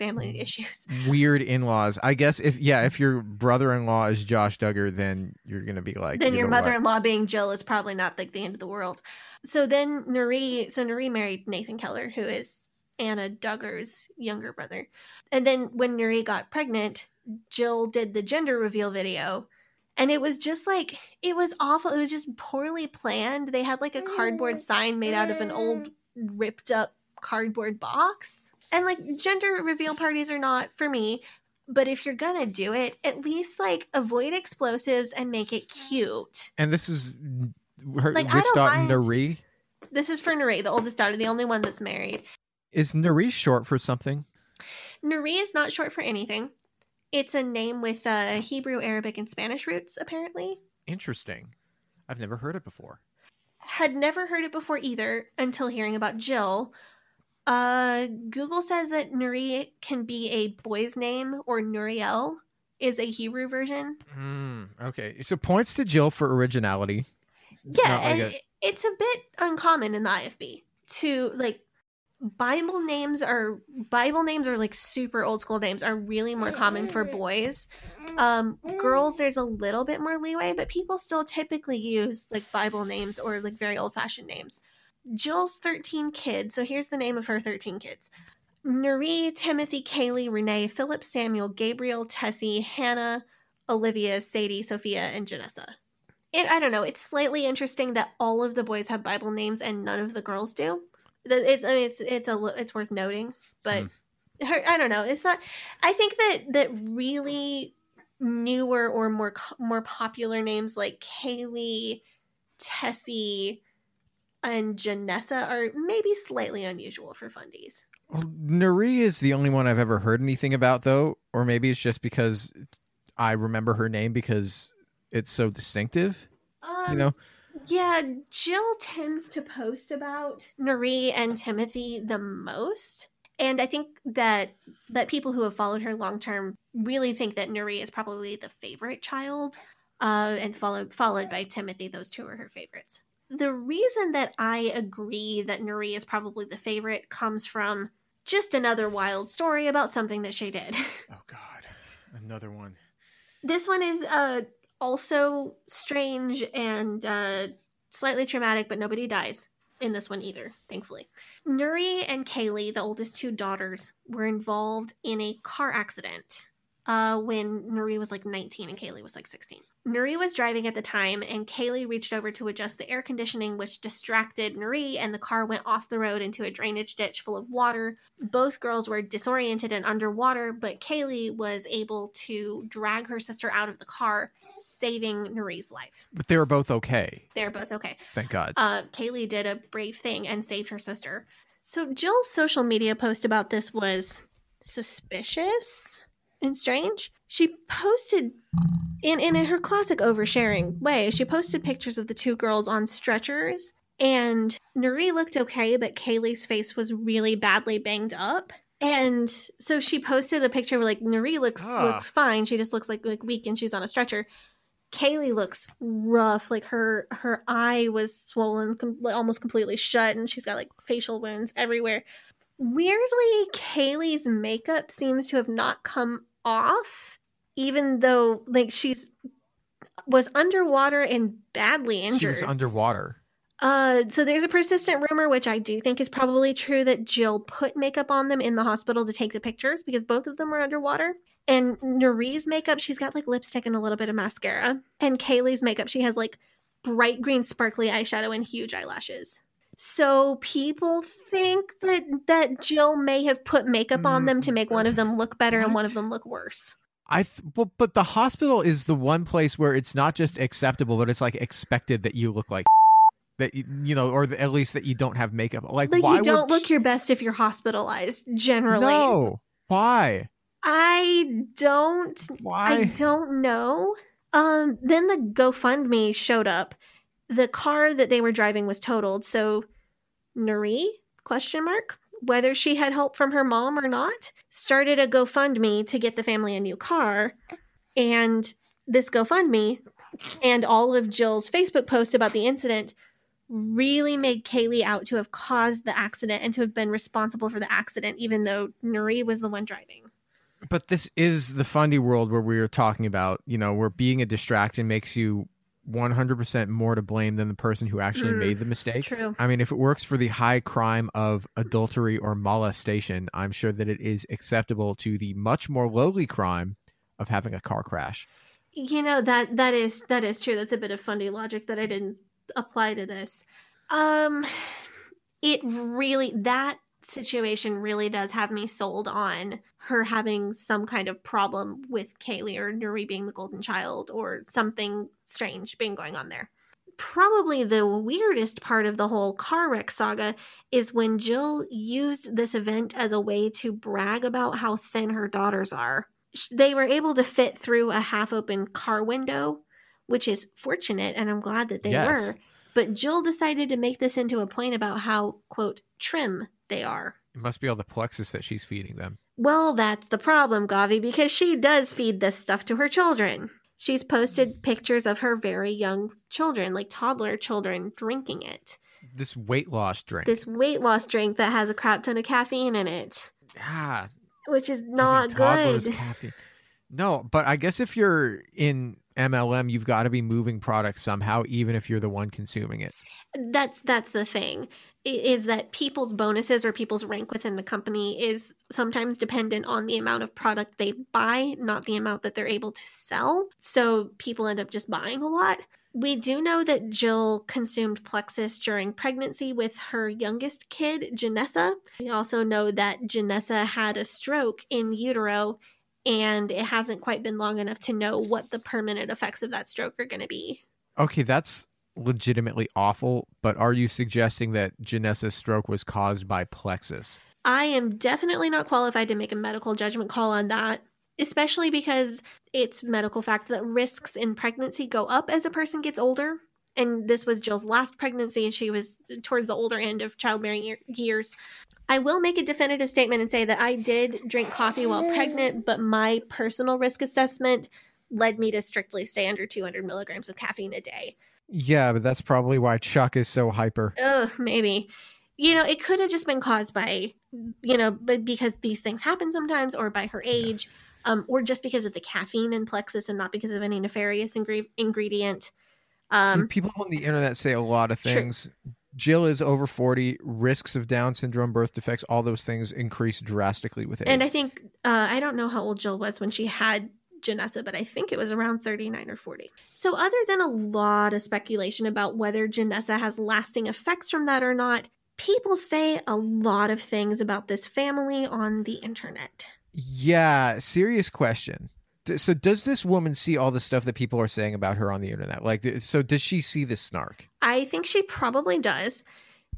C: Mm.
B: family issues.
C: weird in-laws. I guess if yeah, if your brother-in-law is Josh Duggar, then you're gonna be like
B: then
C: you're
B: your mother-in-law being Jill is probably not like the end of the world. So then Nuri, so Nuri married Nathan Keller, who is Anna Duggar's younger brother. And then when Nuri got pregnant, Jill did the gender reveal video. And it was just like it was awful. It was just poorly planned. They had like a cardboard sign made out of an old ripped up cardboard box. And like gender reveal parties are not for me, but if you're gonna do it, at least like avoid explosives and make it cute.
C: And this is her
B: Like,
C: which daughter Nari?
B: This is for Nuri, the oldest daughter, the only one that's married.
C: Is Nari short for something?
B: Nuri is not short for anything. It's a name with uh, Hebrew, Arabic, and Spanish roots, apparently.
C: Interesting. I've never heard it before.
B: had never heard it before either until hearing about Jill. Uh, Google says that Nuri can be a boy's name or Nuriel is a Hebrew version.
C: Mm, okay, so points to Jill for originality. It's
B: yeah,
C: like
B: and
C: a-
B: it's a bit uncommon in the IFB to like Bible names are Bible names are like super old school names are really more common for boys. Um, girls, there's a little bit more leeway, but people still typically use like Bible names or like very old fashioned names. Jill's 13 kids. So here's the name of her 13 kids Nuri, Timothy, Kaylee, Renee, Philip, Samuel, Gabriel, Tessie, Hannah, Olivia, Sadie, Sophia, and Janessa. It, I don't know. It's slightly interesting that all of the boys have Bible names and none of the girls do. It's, I mean, it's it's a it's worth noting, but hmm. her, I don't know. It's not. I think that that really newer or more more popular names like Kaylee, Tessie, and Janessa are maybe slightly unusual for fundies.
C: Well, Nuri is the only one I've ever heard anything about, though, or maybe it's just because I remember her name because it's so distinctive.
B: Um,
C: You know,
B: Yeah, Jill tends to post about Nuri and Timothy the most. And I think that that people who have followed her long term really think that Nuri is probably the favorite child, uh, and followed followed by Timothy. Those two are her favorites. The reason that I agree that Nuri is probably the favorite comes from just another wild story about something that she did.
C: oh God, another one.
B: this one is uh also strange and uh slightly traumatic but nobody dies in this one either thankfully nuri and kaylee the oldest two daughters were involved in a car accident uh when nuri was like 19 and kaylee was like 16 nuri was driving at the time and kaylee reached over to adjust the air conditioning which distracted nuri and the car went off the road into a drainage ditch full of water both girls were disoriented and underwater, but Kaylee was able to drag her sister out of the car, saving Nuri's life.
C: But they were both okay.
B: They're both okay.
C: Thank God.
B: Uh, Kaylee did a brave thing and saved her sister. So Jill's social media post about this was suspicious and strange. She posted in in her classic oversharing way. She posted pictures of the two girls on stretchers, and Nuri looked okay, but Kaylee's face was really badly banged up. And so she posted a picture where like Nuri looks
C: Ah.
B: looks fine. She just looks like like weak and she's on a stretcher. Kaylee looks rough. Like her her eye was swollen, com- almost completely shut, and she's got like facial wounds everywhere. Weirdly, Kaylee's makeup seems to have not come off, even though like she's was underwater and badly injured.
C: she was underwater.
B: Uh, so there's a persistent rumor, which I do think is probably true, that Jill put makeup on them in the hospital to take the pictures because both of them were underwater. And Nuri's makeup, she's got like lipstick and a little bit of mascara. And Kaylee's makeup, she has like bright green sparkly eyeshadow and huge eyelashes. So people think that that Jill may have put makeup on them to make one of them look better and one of them look worse.
C: I th- well, but the hospital is the one place where it's not just acceptable, but it's like expected that you look like that. You, know, or at least that you don't have makeup. Like,
B: Like
C: why
B: you don't look your best if you're hospitalized, generally.
C: No, why?
B: I don't
C: Why?
B: I don't know. Um then the GoFundMe showed up. The car that they were driving was totaled, so Nuri question mark whether she had help from her mom or not started a GoFundMe to get the family a new car and this GoFundMe and all of Jill's Facebook posts about the incident really made Kaylee out to have caused the accident and to have been responsible for the accident even though Nuri was the one driving.
C: But this is the fundy world where we are talking about, you know, where being a distraction makes you 100% more to blame than the person who actually
B: Mm,
C: made the mistake.
B: true.
C: I mean, if it works for the high crime of adultery or molestation, I'm sure that it is acceptable to the much more lowly crime of having a car crash.
B: You know that that is that is true. That's a bit of fundy logic that I didn't apply to this. Um it really that situation really does have me sold on her having some kind of problem with Kaylee or Nuri being the golden child or something strange being going on there. Probably the weirdest part of the whole car wreck saga is when Jill used this event as a way to brag about how thin her daughters are. They were able to fit through a half open car window, which is fortunate, and I'm glad that they
C: Yes.
B: were. But Jill decided to make this into a point about how, quote, trim they are.
C: It must be all the Plexus that she's feeding them.
B: Well, that's the problem, Gavi, because she does feed this stuff to her children. She's posted pictures of her very young children, like toddler children, drinking it.
C: This weight loss drink.
B: This weight loss drink that has a crap ton of caffeine in it,
C: ah,
B: which is not good.
C: caffeine. No, but I guess if you're in MLM, you've got to be moving products somehow, even if you're the one consuming it.
B: That's that's the thing is that people's bonuses or people's rank within the company is sometimes dependent on the amount of product they buy, not the amount that they're able to sell. So people end up just buying a lot. We do know that Jill consumed Plexus during pregnancy with her youngest kid, Janessa. We also know that Janessa had a stroke in utero, and it hasn't quite been long enough to know what the permanent effects of that stroke are going to be.
C: Okay, that's legitimately awful, but are you suggesting that Janessa's stroke was caused by Plexus?
B: I am definitely not qualified to make a medical judgment call on that, especially because it's medical fact that risks in pregnancy go up as a person gets older. And this was Jill's last pregnancy, and she was towards the older end of childbearing years. I will make a definitive statement and say that I did drink coffee while pregnant, but my personal risk assessment led me to strictly stay under 200 milligrams of caffeine a day.
C: Yeah, but that's probably why Chuck is so hyper.
B: Ugh, maybe. You know, it could have just been caused by, you know, but because these things happen sometimes, or by her age, um, or just because of the caffeine in Plexus and not because of any nefarious ingre- ingredient. Um,
C: People on the internet say a lot of
B: Sure.
C: things. Jill is over 40, risks of Down syndrome, birth defects, all those things increase drastically with age.
B: and I think uh, I don't know how old Jill was when she had Janessa, but I think it was around 39 or 40. So, other than a lot of speculation about whether Janessa has lasting effects from that or not, people say a lot of things about this family on the internet.
C: yeah, serious question. So does this woman see all the stuff that people are saying about her on the internet? Like so does she see the snark?
B: I think she probably does.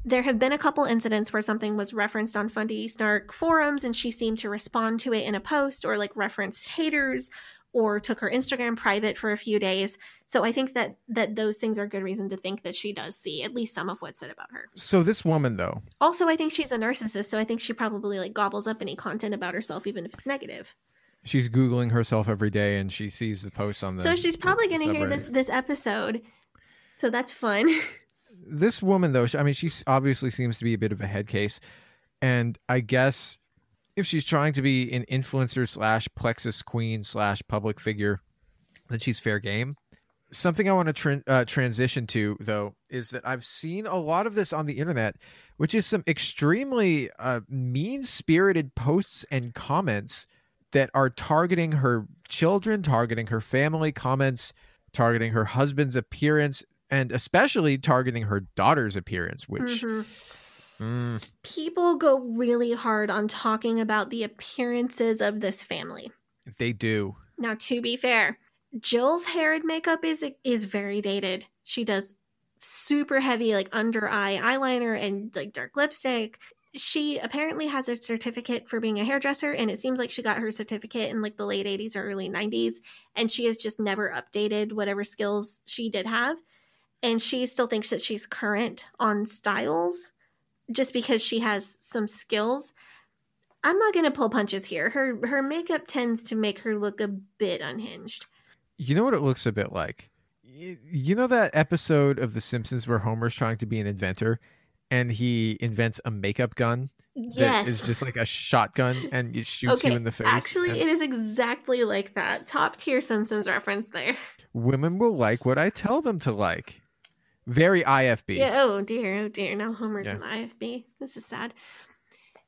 B: There have been a couple incidents where something was referenced on Fundy Snark forums and she seemed to respond to it in a post or like referenced haters or took her Instagram private for a few days. So I think that that those things are good reason to think that she does see at least some of what's said about her.
C: So this woman though,
B: Also, I think she's a narcissist, so I think she probably like gobbles up any content about herself even if it's negative.
C: she's googling herself every day and she sees the posts on the
B: so she's probably going to hear this this episode. So that's fun.
C: this woman though, I mean, she obviously seems to be a bit of a head case, and I guess if she's trying to be an influencer slash plexus queen slash public figure, then she's fair game. Something I want to tran uh, transition to though is that I've seen a lot of this on the internet, which is some extremely uh, mean spirited posts and comments that are targeting her children, targeting her family, comments targeting her husband's appearance, and especially targeting her daughter's appearance, which
B: Mhm.
C: mm,
B: people go really hard on talking about the appearances of this family.
C: they do.
B: Now, to be fair, Jill's hair and makeup is is very dated. She does super heavy like under eye eyeliner and like dark lipstick. She apparently has a certificate for being a hairdresser, and it seems like she got her certificate in like the late 80s or early 90s, and she has just never updated whatever skills she did have. And she still thinks that she's current on styles just because she has some skills. I'm not going to pull punches here. Her her makeup tends to make her look a bit unhinged.
C: You know what it looks a bit like? You know that episode of The Simpsons where Homer's trying to be an inventor and he invents a makeup gun that
B: Yes.
C: is just like a shotgun and it shoots
B: okay.
C: you in the face?
B: Actually,
C: and
B: it is exactly like that. Top tier Simpsons reference there.
C: women will like what I tell them to like. Very IFB.
B: Yeah. Oh dear. Oh dear. Now Homer's
C: Yeah.
B: in the IFB. This is sad.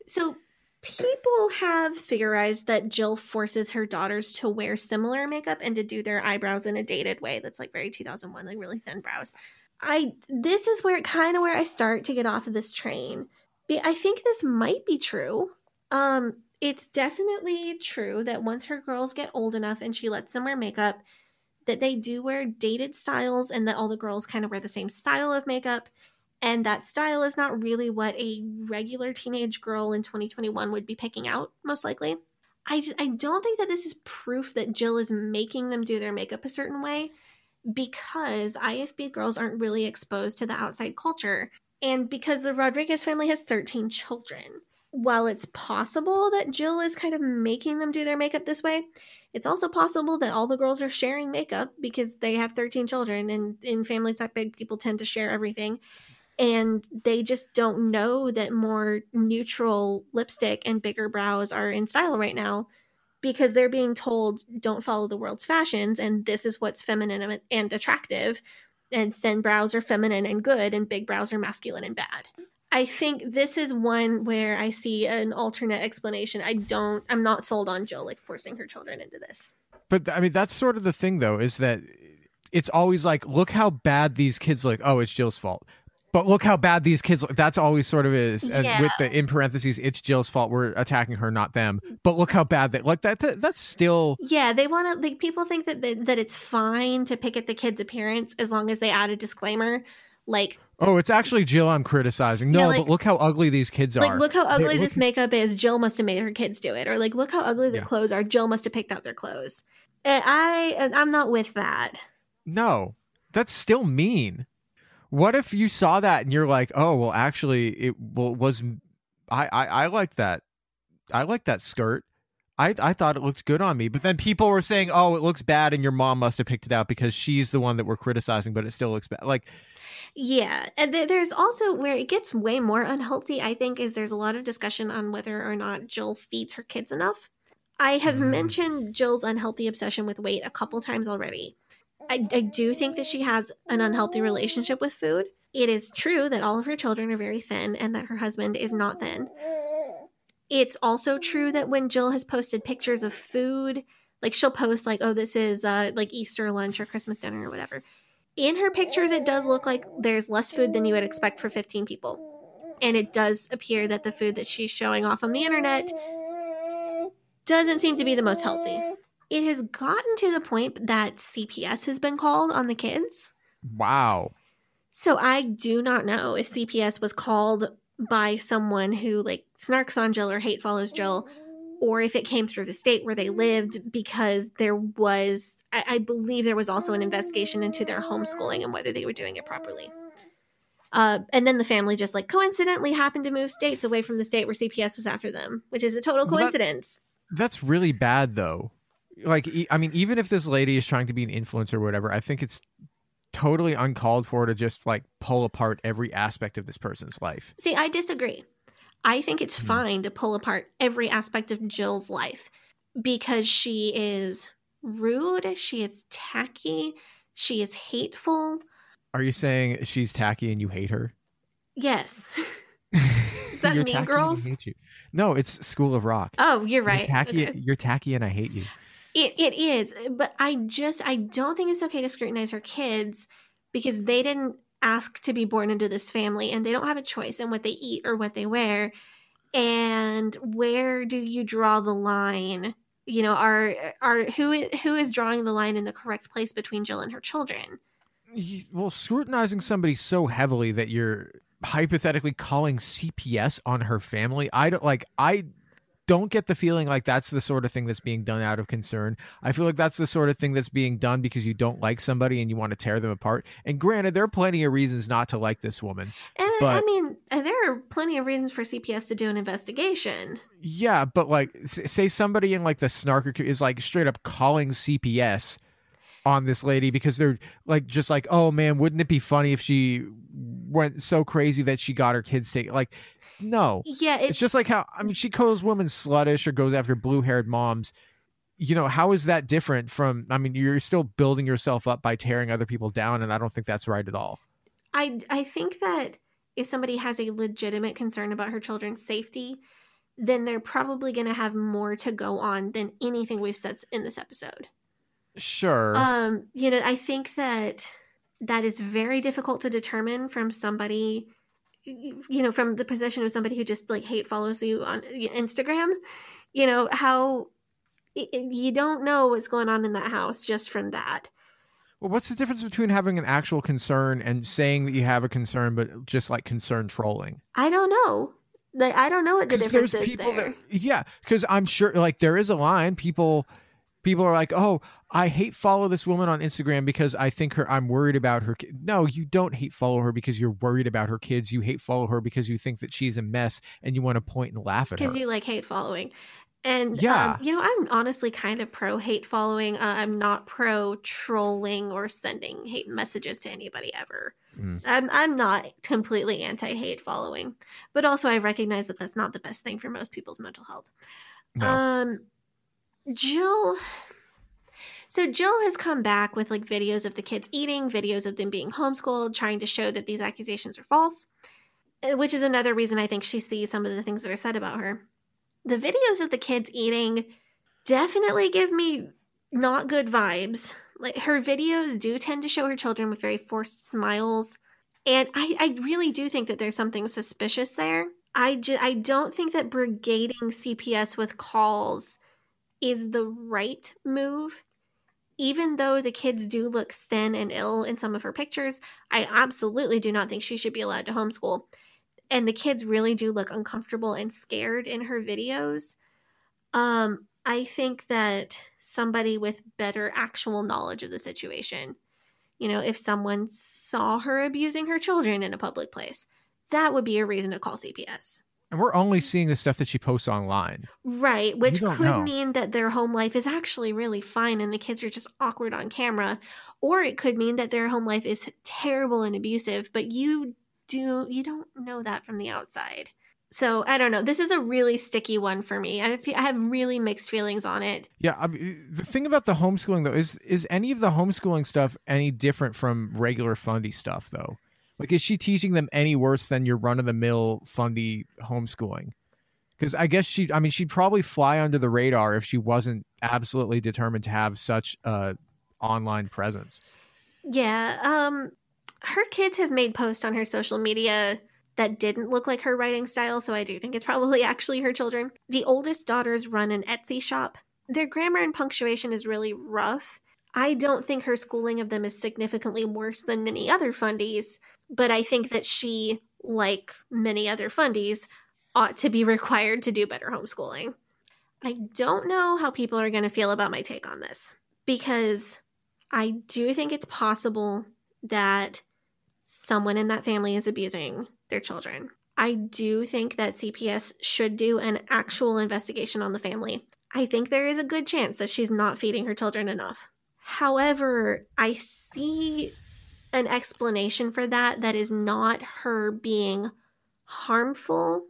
B: So people have theorized that Jill forces her daughters to wear similar makeup and to do their eyebrows in a dated way that's like very 2001, like really thin brows. I this is where kind of where I start to get off of this train. I think this might be true. Um, it's definitely true that once her girls get old enough and she lets them wear makeup, that they do wear dated styles and that all the girls kind of wear the same style of makeup. And that style is not really what a regular teenage girl in 2021 would be picking out, most likely. I, just, I don't think that this is proof that Jill is making them do their makeup a certain way. because IFB girls aren't really exposed to the outside culture and because the Rodriguez family has 13 children. While it's possible that Jill is kind of making them do their makeup this way, it's also possible that all the girls are sharing makeup because they have 13 children and in families that big people tend to share everything. And they just don't know that more neutral lipstick and bigger brows are in style right now because they're being told don't follow the world's fashions and this is what's feminine and attractive and thin brows are feminine and good and big brows are masculine and bad i think this is one where i see an alternate explanation i don't i'm not sold on jill like forcing her children into this
C: but i mean that's sort of the thing though is that it's always like look how bad these kids look oh it's jill's fault but look how bad these kids look. That's always sort of is. And
B: Yeah.
C: with the in parentheses, it's Jill's fault. We're attacking her, not them. But look how bad they like that. that that's still
B: yeah they want to like people think that they, that it's fine to pick at the kid's appearance as long as they add a disclaimer like
C: oh, it's actually Jill I'm criticizing. No,
B: Yeah, like-
C: but look how ugly these kids are.
B: like look how
C: They-
B: ugly
C: look-
B: this makeup is jill must have made her kids do it or like look how ugly their
C: Yeah.
B: clothes are jill must have picked out their clothes and i and i'm not with that
C: No, that's still mean. What if you saw that and you're like, oh, well, actually, it well, was. I I, I like that. I like that skirt. I, I thought it looked good on me, but then people were saying, "Oh, it looks bad," and your mom must have picked it out because she's the one that we're criticizing, but it still looks bad. Like,
B: yeah and th- there's also where it gets way more unhealthy i think is there's a lot of discussion on whether or not jill feeds her kids enough i have
C: Mm.
B: mentioned jill's unhealthy obsession with weight a couple times already I, I do think that she has an unhealthy relationship with food it is true that all of her children are very thin and that her husband is not thin it's also true that when Jill has posted pictures of food, like she'll post like, "Oh, this is uh like Easter lunch or Christmas dinner or whatever." In her pictures, it does look like there's less food than you would expect for 15 people, and it does appear that the food that she's showing off on the internet doesn't seem to be the most healthy. It has gotten to the point that CPS has been called on the kids.
C: wow.
B: So I do not know if CPS was called by someone who like snarks on Jill or hate follows Jill, or if it came through the state where they lived because there was, I, I believe there was also an investigation into their homeschooling and whether they were doing it properly. Uh, and then the family just like coincidentally happened to move states away from the state where CPS was after them, which is a total
C: Well, that-
B: coincidence.
C: That's really bad, though. Like, I mean, even if this lady is trying to be an influencer or whatever, I think it's totally uncalled for to just like pull apart every aspect of this person's life.
B: See, I disagree. I think it's
C: Hmm.
B: fine to pull apart every aspect of Jill's life because she is rude, she is tacky, she is hateful.
C: Are you saying she's tacky and you hate her?
B: Yes. Is that Mean Girls?
C: I hate you. No, it's School of Rock.
B: Oh, you're right.
C: You're tacky.
B: Okay.
C: You're tacky, and I hate you.
B: It it is, but I just I don't think it's okay to scrutinize her kids because they didn't ask to be born into this family and they don't have a choice in what they eat or what they wear. And where do you draw the line? You know, are are who who is drawing the line in the correct place between Jill and her children?
C: Well, scrutinizing somebody so heavily that you're hypothetically calling CPS on her family, I don't like. I don't get the feeling like that's the sort of thing that's being done out of concern. I feel like that's the sort of thing that's being done because you don't like somebody and you want to tear them apart. And granted, there are plenty of reasons not to like this woman.
B: And I mean, there are plenty of reasons for CPS to do an investigation.
C: Yeah, but like, say somebody in like the snarker is like straight up calling CPS on this lady because they're like, just like, oh man, wouldn't it be funny if she went so crazy that she got her kids taken? Like, no,
B: Yeah,
C: it's, just like how I mean, she calls women sluttish or goes after blue haired moms. You know, how is that different from? I mean, you're still building yourself up by tearing other people down, and I don't think that's right at all.
B: I I think that if somebody has a legitimate concern about her children's safety, then they're probably going to have more to go on than anything we've said in this episode.
C: Sure.
B: Um, you know, I think that that is very difficult to determine from somebody you know, from the position of somebody who just like hate follows you on Instagram, you know, how you don't know what's going on in that house just from that.
C: Well, what's the difference between having an actual concern and saying that you have a concern, but just like concern trolling?
B: I don't know. Like, I don't know what the difference
C: there's
B: is
C: people
B: there.
C: that, yeah, because I'm sure like there is a line. People, people are like, "Oh, I hate follow this woman on Instagram because I think her I'm worried about her." ki-" No, you don't hate follow her because you're worried about her kids. You hate follow her because you think that she's a mess and you want to point and laugh at her.
B: because you like hate following and
C: Yeah.
B: um, you know i'm honestly kind of pro hate following uh, i'm not pro trolling or sending hate messages to anybody ever
C: Mm.
B: I'm, I'm not completely anti-hate following but also i recognize that that's not the best thing for most people's mental health
C: No.
B: um jill so jill has come back with like videos of the kids eating videos of them being homeschooled trying to show that these accusations are false uh, which is another reason I think she sees some of the things that are said about her. The videos of the kids eating definitely give me not good vibes. Like her videos do tend to show her children with very forced smiles, and I, I really do think that there's something suspicious there. I ju- I don't think that brigading CPS with calls is the right move. Even though the kids do look thin and ill in some of her pictures, I absolutely do not think she should be allowed to homeschool. And the kids really do look uncomfortable and scared in her videos. Um i think that somebody with better actual knowledge of the situation you know if someone saw her abusing her children in a public place that would be a reason to call cps
C: and we're only seeing the stuff that she posts online.
B: right which could
C: know.
B: mean that their home life is actually really fine and the kids are just awkward on camera or it could mean that their home life is terrible and abusive but you do you don't know that from the outside so i don't know this is a really sticky one for me i, feel, I have really mixed feelings on it
C: Yeah, I mean, the thing about the homeschooling though is is any of the homeschooling stuff any different from regular Fundy stuff though? Like, is she teaching them any worse than your run of the mill Fundy homeschooling? Because I guess she, I mean, she'd probably fly under the radar if she wasn't absolutely determined to have such a online presence.
B: yeah um her kids have made posts on her social media that didn't look like her writing style so i do think it's probably actually her children the oldest daughters run an etsy shop their grammar and punctuation is really rough i don't think her schooling of them is significantly worse than many other fundies but i think that she like many other fundies ought to be required to do better homeschooling i don't know how people are going to feel about my take on this because i do think it's possible that someone in that family is abusing their children. I do think that CPS should do an actual investigation on the family. I think there is a good chance that she's not feeding her children enough. However, I see an explanation for that that is not her being harmful.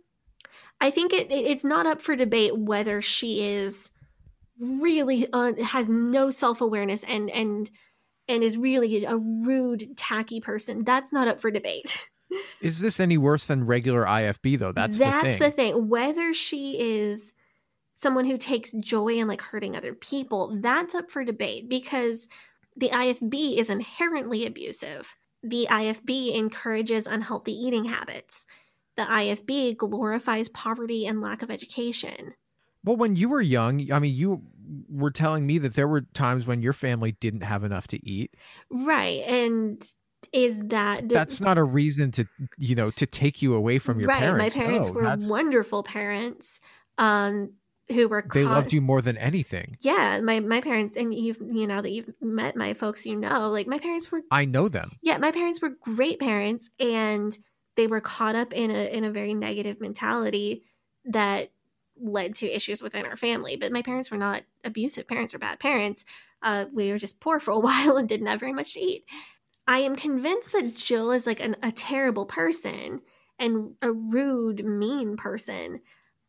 B: I think it, it- it's not up for debate whether she is really un, has no self-awareness and and and is really a rude tacky person. That's not up for debate.
C: Is this any worse than regular IFB though? That's,
B: That's
C: the thing.
B: Whether she is someone who takes joy in like hurting other people, that's up for debate because the IFB is inherently abusive. The IFB encourages unhealthy eating habits. The IFB glorifies poverty and lack of education.
C: Well, when you were young, I mean, you were telling me that there were times when your family didn't have enough to eat.
B: Right. And is that
C: That's not a reason to, you know, to take you away from your
B: right.
C: parents.
B: My parents
C: No,
B: were
C: that's-
B: wonderful parents um who were
C: They
B: caught-
C: loved you more than anything.
B: yeah my my parents and you've you know that you've met my folks you know like my parents were
C: I know them.
B: yeah my parents were great parents and they were caught up in a in a very negative mentality that led to issues within our family but my parents were not abusive parents or bad parents uh, we were just poor for a while and didn't have very much to eat i am convinced that jill is like an, a terrible person and a rude mean person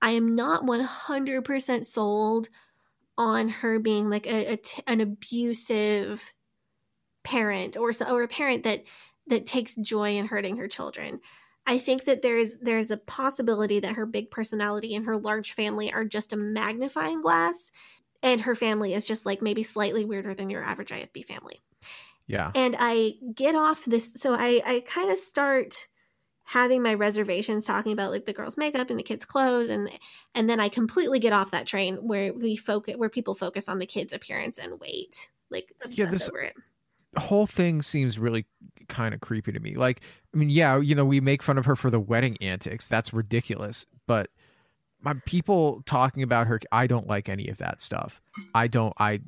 B: i am not 100% sold on her being like a, a t- an abusive parent or or a parent that that takes joy in hurting her children. I think that there's there's a possibility that her big personality and her large family are just a magnifying glass and her family is just like maybe slightly weirder than your average IFB family.
C: Yeah.
B: And I get off this so I I kind of start having my reservations talking about like the girls makeup and the kids clothes and and then I completely get off that train where we focus where people focus on the kids appearance and weight like obsess
C: this-
B: over it.
C: The whole thing seems really kind of creepy to me. Like, I mean, yeah, you know, we make fun of her for the wedding antics. That's ridiculous. But my people talking about her, I don't like any of that stuff. I don't, I,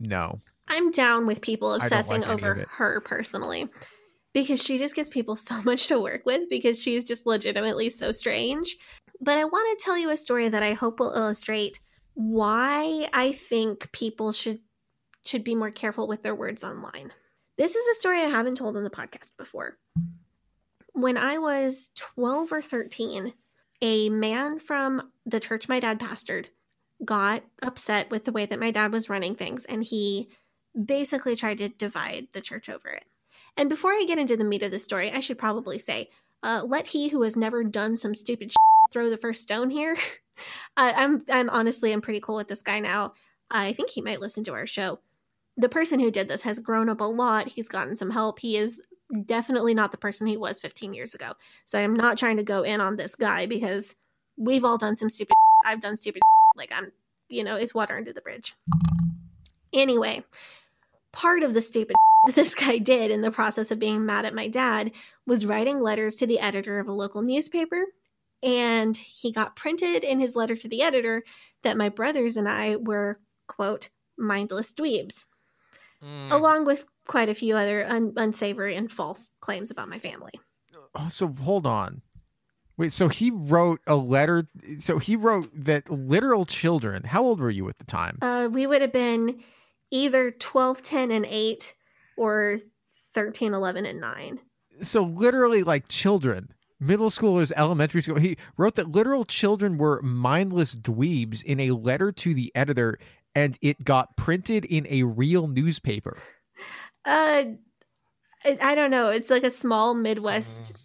C: no.
B: I'm down with people obsessing
C: like
B: over her personally because she just gives people so much to work with because she's just legitimately so strange. But I want to tell you a story that I hope will illustrate why I think people should should be more careful with their words online. This is a story I haven't told on the podcast before. When I was 12 or 13, a man from the church my dad pastored got upset with the way that my dad was running things and he basically tried to divide the church over it. And before I get into the meat of the story, I should probably say, uh, let he who has never done some stupid shit throw the first stone here. uh, I'm, I'm honestly, I'm pretty cool with this guy now. I think he might listen to our show. The person who did this has grown up a lot. He's gotten some help. He is definitely not the person he was 15 years ago. So I'm not trying to go in on this guy because we've all done some stupid. I've done stupid. Like I'm, you know, it's water under the bridge. Anyway, part of the stupid that this guy did in the process of being mad at my dad was writing letters to the editor of a local newspaper. And he got printed in his letter to the editor that my brothers and I were, quote, mindless dweebs, along with quite a few other un- unsavory and false claims about my family.
C: Oh, so hold on. Wait, so he wrote a letter. So he wrote that literal children. How old were you at the time?
B: Uh, we would have been either 12, 10, and 8 or 13, 11, and 9.
C: so literally like children, middle schoolers, elementary school. He wrote that literal children were mindless dweebs in a letter to the editor, and it got printed in a real newspaper.
B: Uh, I, I don't know. It's like a small Midwest,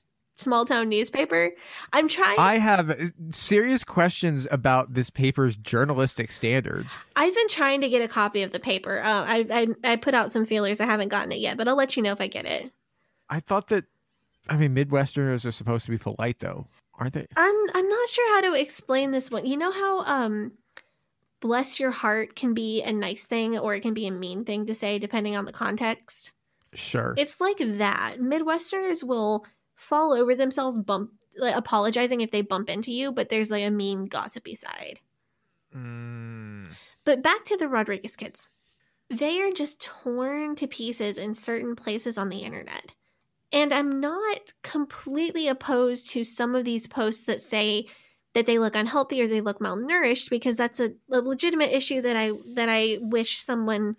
B: small town newspaper. I'm trying.
C: I have uh, serious questions about this paper's journalistic standards.
B: I've been trying to get a copy of the paper. Uh, I, I I put out some feelers. I haven't gotten it yet, but I'll let you know if I get it.
C: I thought that, I mean, Midwesterners are supposed to be polite, though, aren't they?
B: I'm I'm not sure how to explain this one. You know how um bless your heart can be a nice thing or it can be a mean thing to say depending on the context.
C: Sure.
B: It's like that. Midwesterners will fall over themselves bump like apologizing if they bump into you, but there's like a mean gossipy side.
C: Mm.
B: But back to the Rodriguez kids. They are just torn to pieces in certain places on the internet. And I'm not completely opposed to some of these posts that say that they look unhealthy or they look malnourished because that's a, a legitimate issue that I that I wish someone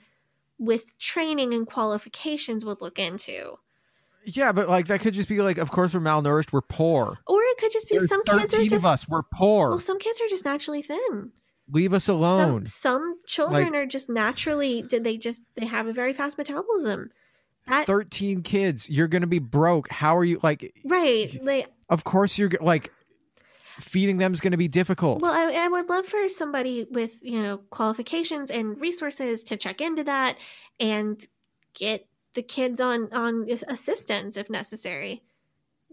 B: with training and qualifications would look into.
C: Yeah, but like that could just be like, of course we're malnourished, we're poor.
B: Or it could just be
C: There's
B: some kids are
C: 13
B: just
C: of us, we're poor.
B: well, some kids are just naturally thin.
C: Leave us alone.
B: some children
C: Like-
B: are just naturally did they just they have a very fast metabolism. That
C: 13 kids, you're going to be broke. How are you like
B: right. They
C: of course you're like feeding them is going to be difficult.
B: well, I, I would love for somebody with you know qualifications and resources to check into that and get the kids on on assistance if necessary.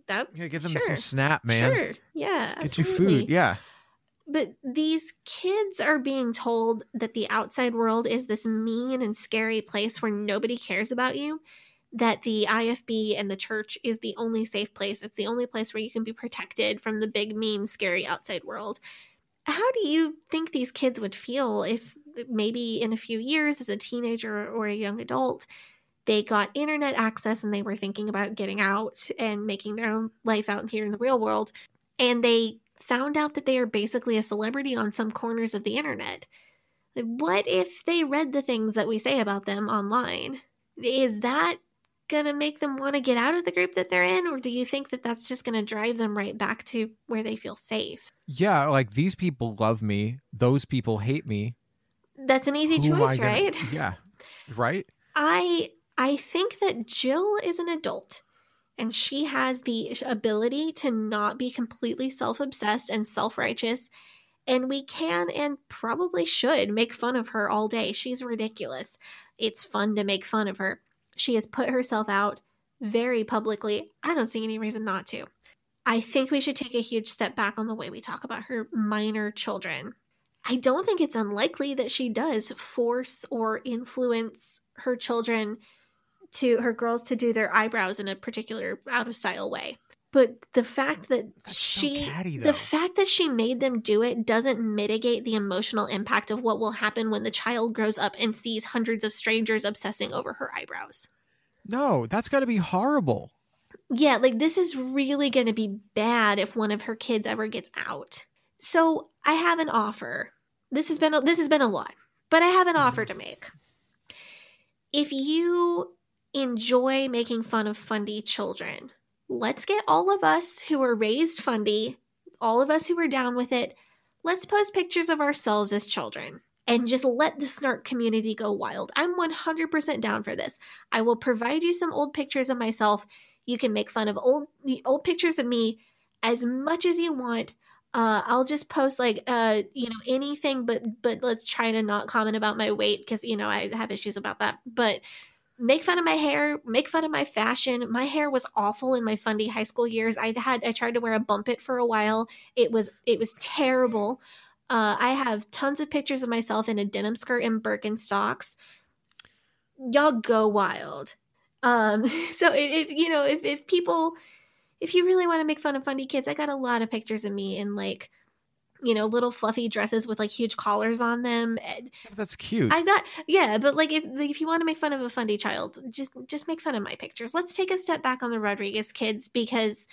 B: That
C: yeah, give them
B: sure,
C: some snap, man.
B: Sure, yeah,
C: Get you food. Yeah.
B: But these kids are being told that the outside world is this mean and scary place where nobody cares about you, that the IFB and the church is the only safe place. It's the only place where you can be protected from the big, mean, scary outside world. How do you think these kids would feel if maybe in a few years, as a teenager or a young adult, they got internet access and they were thinking about getting out and making their own life out here in the real world, and they found out that they are basically a celebrity on some corners of the internet. What if they read the things that we say about them online? Is that gonna make them want to get out of the group that they're in, or do you think that that's just gonna drive them right back to where they feel safe?
C: Yeah, like these people love me, those people hate me.
B: That's an easy
C: Who
B: choice,
C: gonna-
B: right?
C: Yeah. Right?
B: I I think that Jill is an adult and she has the ability to not be completely self-obsessed and self-righteous and we can and probably should make fun of her all day. She's ridiculous. It's fun to make fun of her. She has put herself out very publicly. I don't see any reason not to. I think we should take a huge step back on the way we talk about her minor children. I don't think it's unlikely that she does force or influence her children to her girls to do their eyebrows in a particular out of style way. but the fact that
C: That's so
B: she
C: catty,
B: the fact that she made them do it doesn't mitigate the emotional impact of what will happen when the child grows up and sees hundreds of strangers obsessing over her eyebrows.
C: No, that's got to be horrible.
B: Yeah, like this is really going to be bad if one of her kids ever gets out. So, I have an offer. This has been a, this has been a lot, but I have an mm-hmm. offer to make. If you enjoy making fun of fundy children, let's get all of us who were raised fundy, all of us who were down with it, let's post pictures of ourselves as children and just let the snark community go wild. I'm 100% down for this. I will provide you some old pictures of myself. You can make fun of old old pictures of me as much as you want. Uh, I'll just post like uh, you know anything, but but let's try to not comment about my weight because you know I have issues about that. But make fun of my hair, make fun of my fashion. My hair was awful in my fundy high school years. I had I tried to wear a bump it for a while. It was it was terrible. Uh, I have tons of pictures of myself in a denim skirt and Birkenstocks. Y'all go wild. Um, so if you know if if people if you really want to make fun of fundy kids, I got a lot of pictures of me in like you know little fluffy dresses with like huge collars on them. Eh, oh,
C: that's cute.
B: I got yeah, but like if if you want to make fun of a fundy child, just just make fun of my pictures. Let's take a step back on the Rodriguez kids because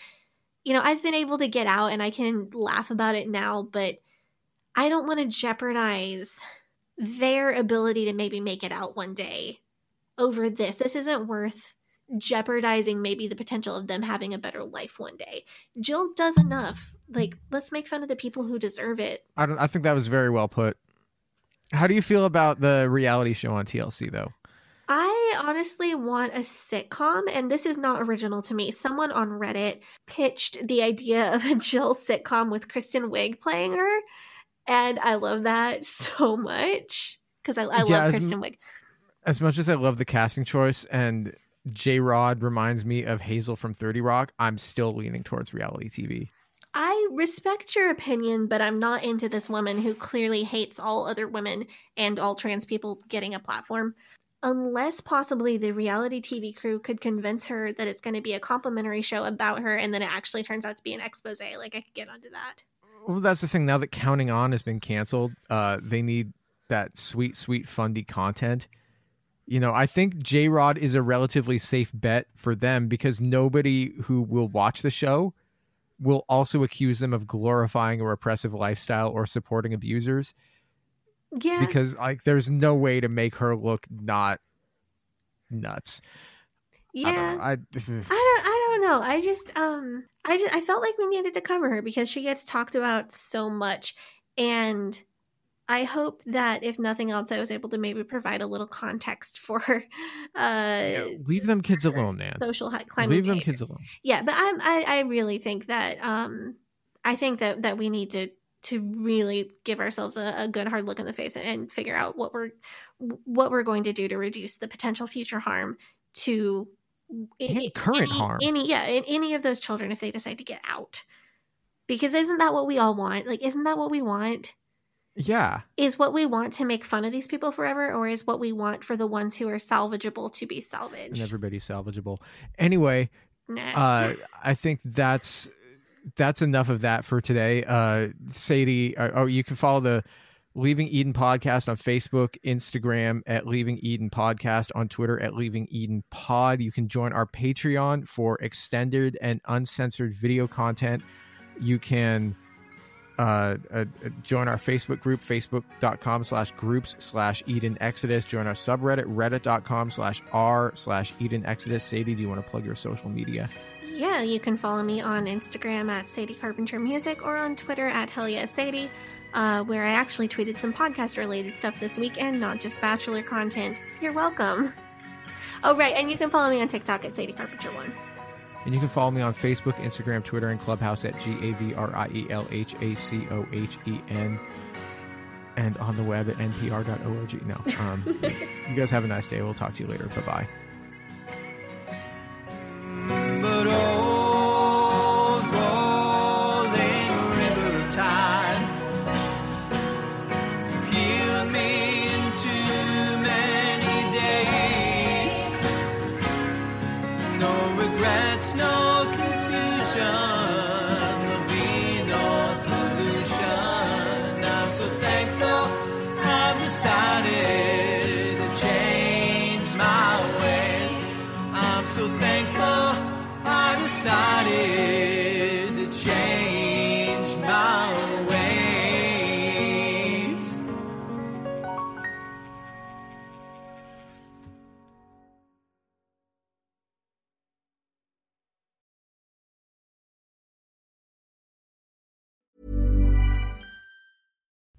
B: you know I've been able to get out and I can laugh about it now, but I don't want to jeopardize their ability to maybe make it out one day over this. This isn't worth jeopardizing maybe the potential of them having a better life one day. Jill does enough. Like, let's make fun of the people who deserve it.
C: I don't. I think that was very well put. How do you feel about the reality show on TLC though?
B: I honestly want a sitcom, and this is not original to me. Someone on Reddit pitched the idea of a Jill sitcom with Kristen Wiig playing her, and I love that so much because I, I
C: Yeah,
B: love Kristen
C: m-
B: Wiig.
C: As much as I love the casting choice and J Rod reminds me of Hazel from 30 Rock, I'm still leaning towards reality TV.
B: I respect your opinion, but I'm not into this woman who clearly hates all other women and all trans people getting a platform. Unless possibly the reality TV crew could convince her that it's going to be a complimentary show about her and then it actually turns out to be an expose. Like, I could get onto that.
C: Well, that's the thing. Now that Counting On has been canceled, uh, they need that sweet, sweet, fundy content. You know, I think J Rod is a relatively safe bet for them because nobody who will watch the show will also accuse them of glorifying a repressive lifestyle or supporting abusers
B: Yeah.
C: because like there's no way to make her look not nuts.
B: yeah.
C: I don't know. I,
B: I don't I don't know. I just um I just I felt like we needed to cover her because she gets talked about so much and I hope that if nothing else I was able to maybe provide a little context for uh
C: Yeah, leave them kids alone, man.
B: social climate
C: Leave them kids alone.
B: Yeah, but I, I I really think that um I think that that we need to to really give ourselves a, a good hard look in the face and figure out what we're what we're going to do to reduce the potential future harm to
C: And
B: i-
C: current
B: any,
C: harm.
B: any yeah in any of those children if they decide to get out because isn't that what we all want like isn't that what we want
C: Yeah.
B: is what we want to make fun of these people forever or is what we want for the ones who are salvageable to be
C: And
B: salvaged
C: everybody's salvageable. Anyway,
B: nah.
C: uh, I think that's that's enough of that for today. Uh, Sadie, uh, oh, you can follow the Leaving Eden podcast on Facebook, Instagram at Leaving Eden podcast, on Twitter at Leaving Eden Pod. You can join our Patreon for extended and uncensored video content. You can uh, uh, join our Facebook group, facebook.com slash groups slash Eden Exodus. Join our subreddit, reddit.com slash r slash Eden Exodus. Sadie, do you want to plug your social media?
B: Yeah, you can follow me on Instagram at Sadie Carpenter Music or on Twitter at Hell Sadie, uh, where I actually tweeted some podcast related stuff this week and not just Bachelor content. You're welcome. Oh, right, and you can follow me on TikTok at Sadie Carpenter One.
C: And you can follow me on Facebook, Instagram, Twitter, and Clubhouse at G A V R I E L H A C O H E N. And on the web at npr.org. No. Um, you guys have a nice day. We'll talk to you later. Bye bye.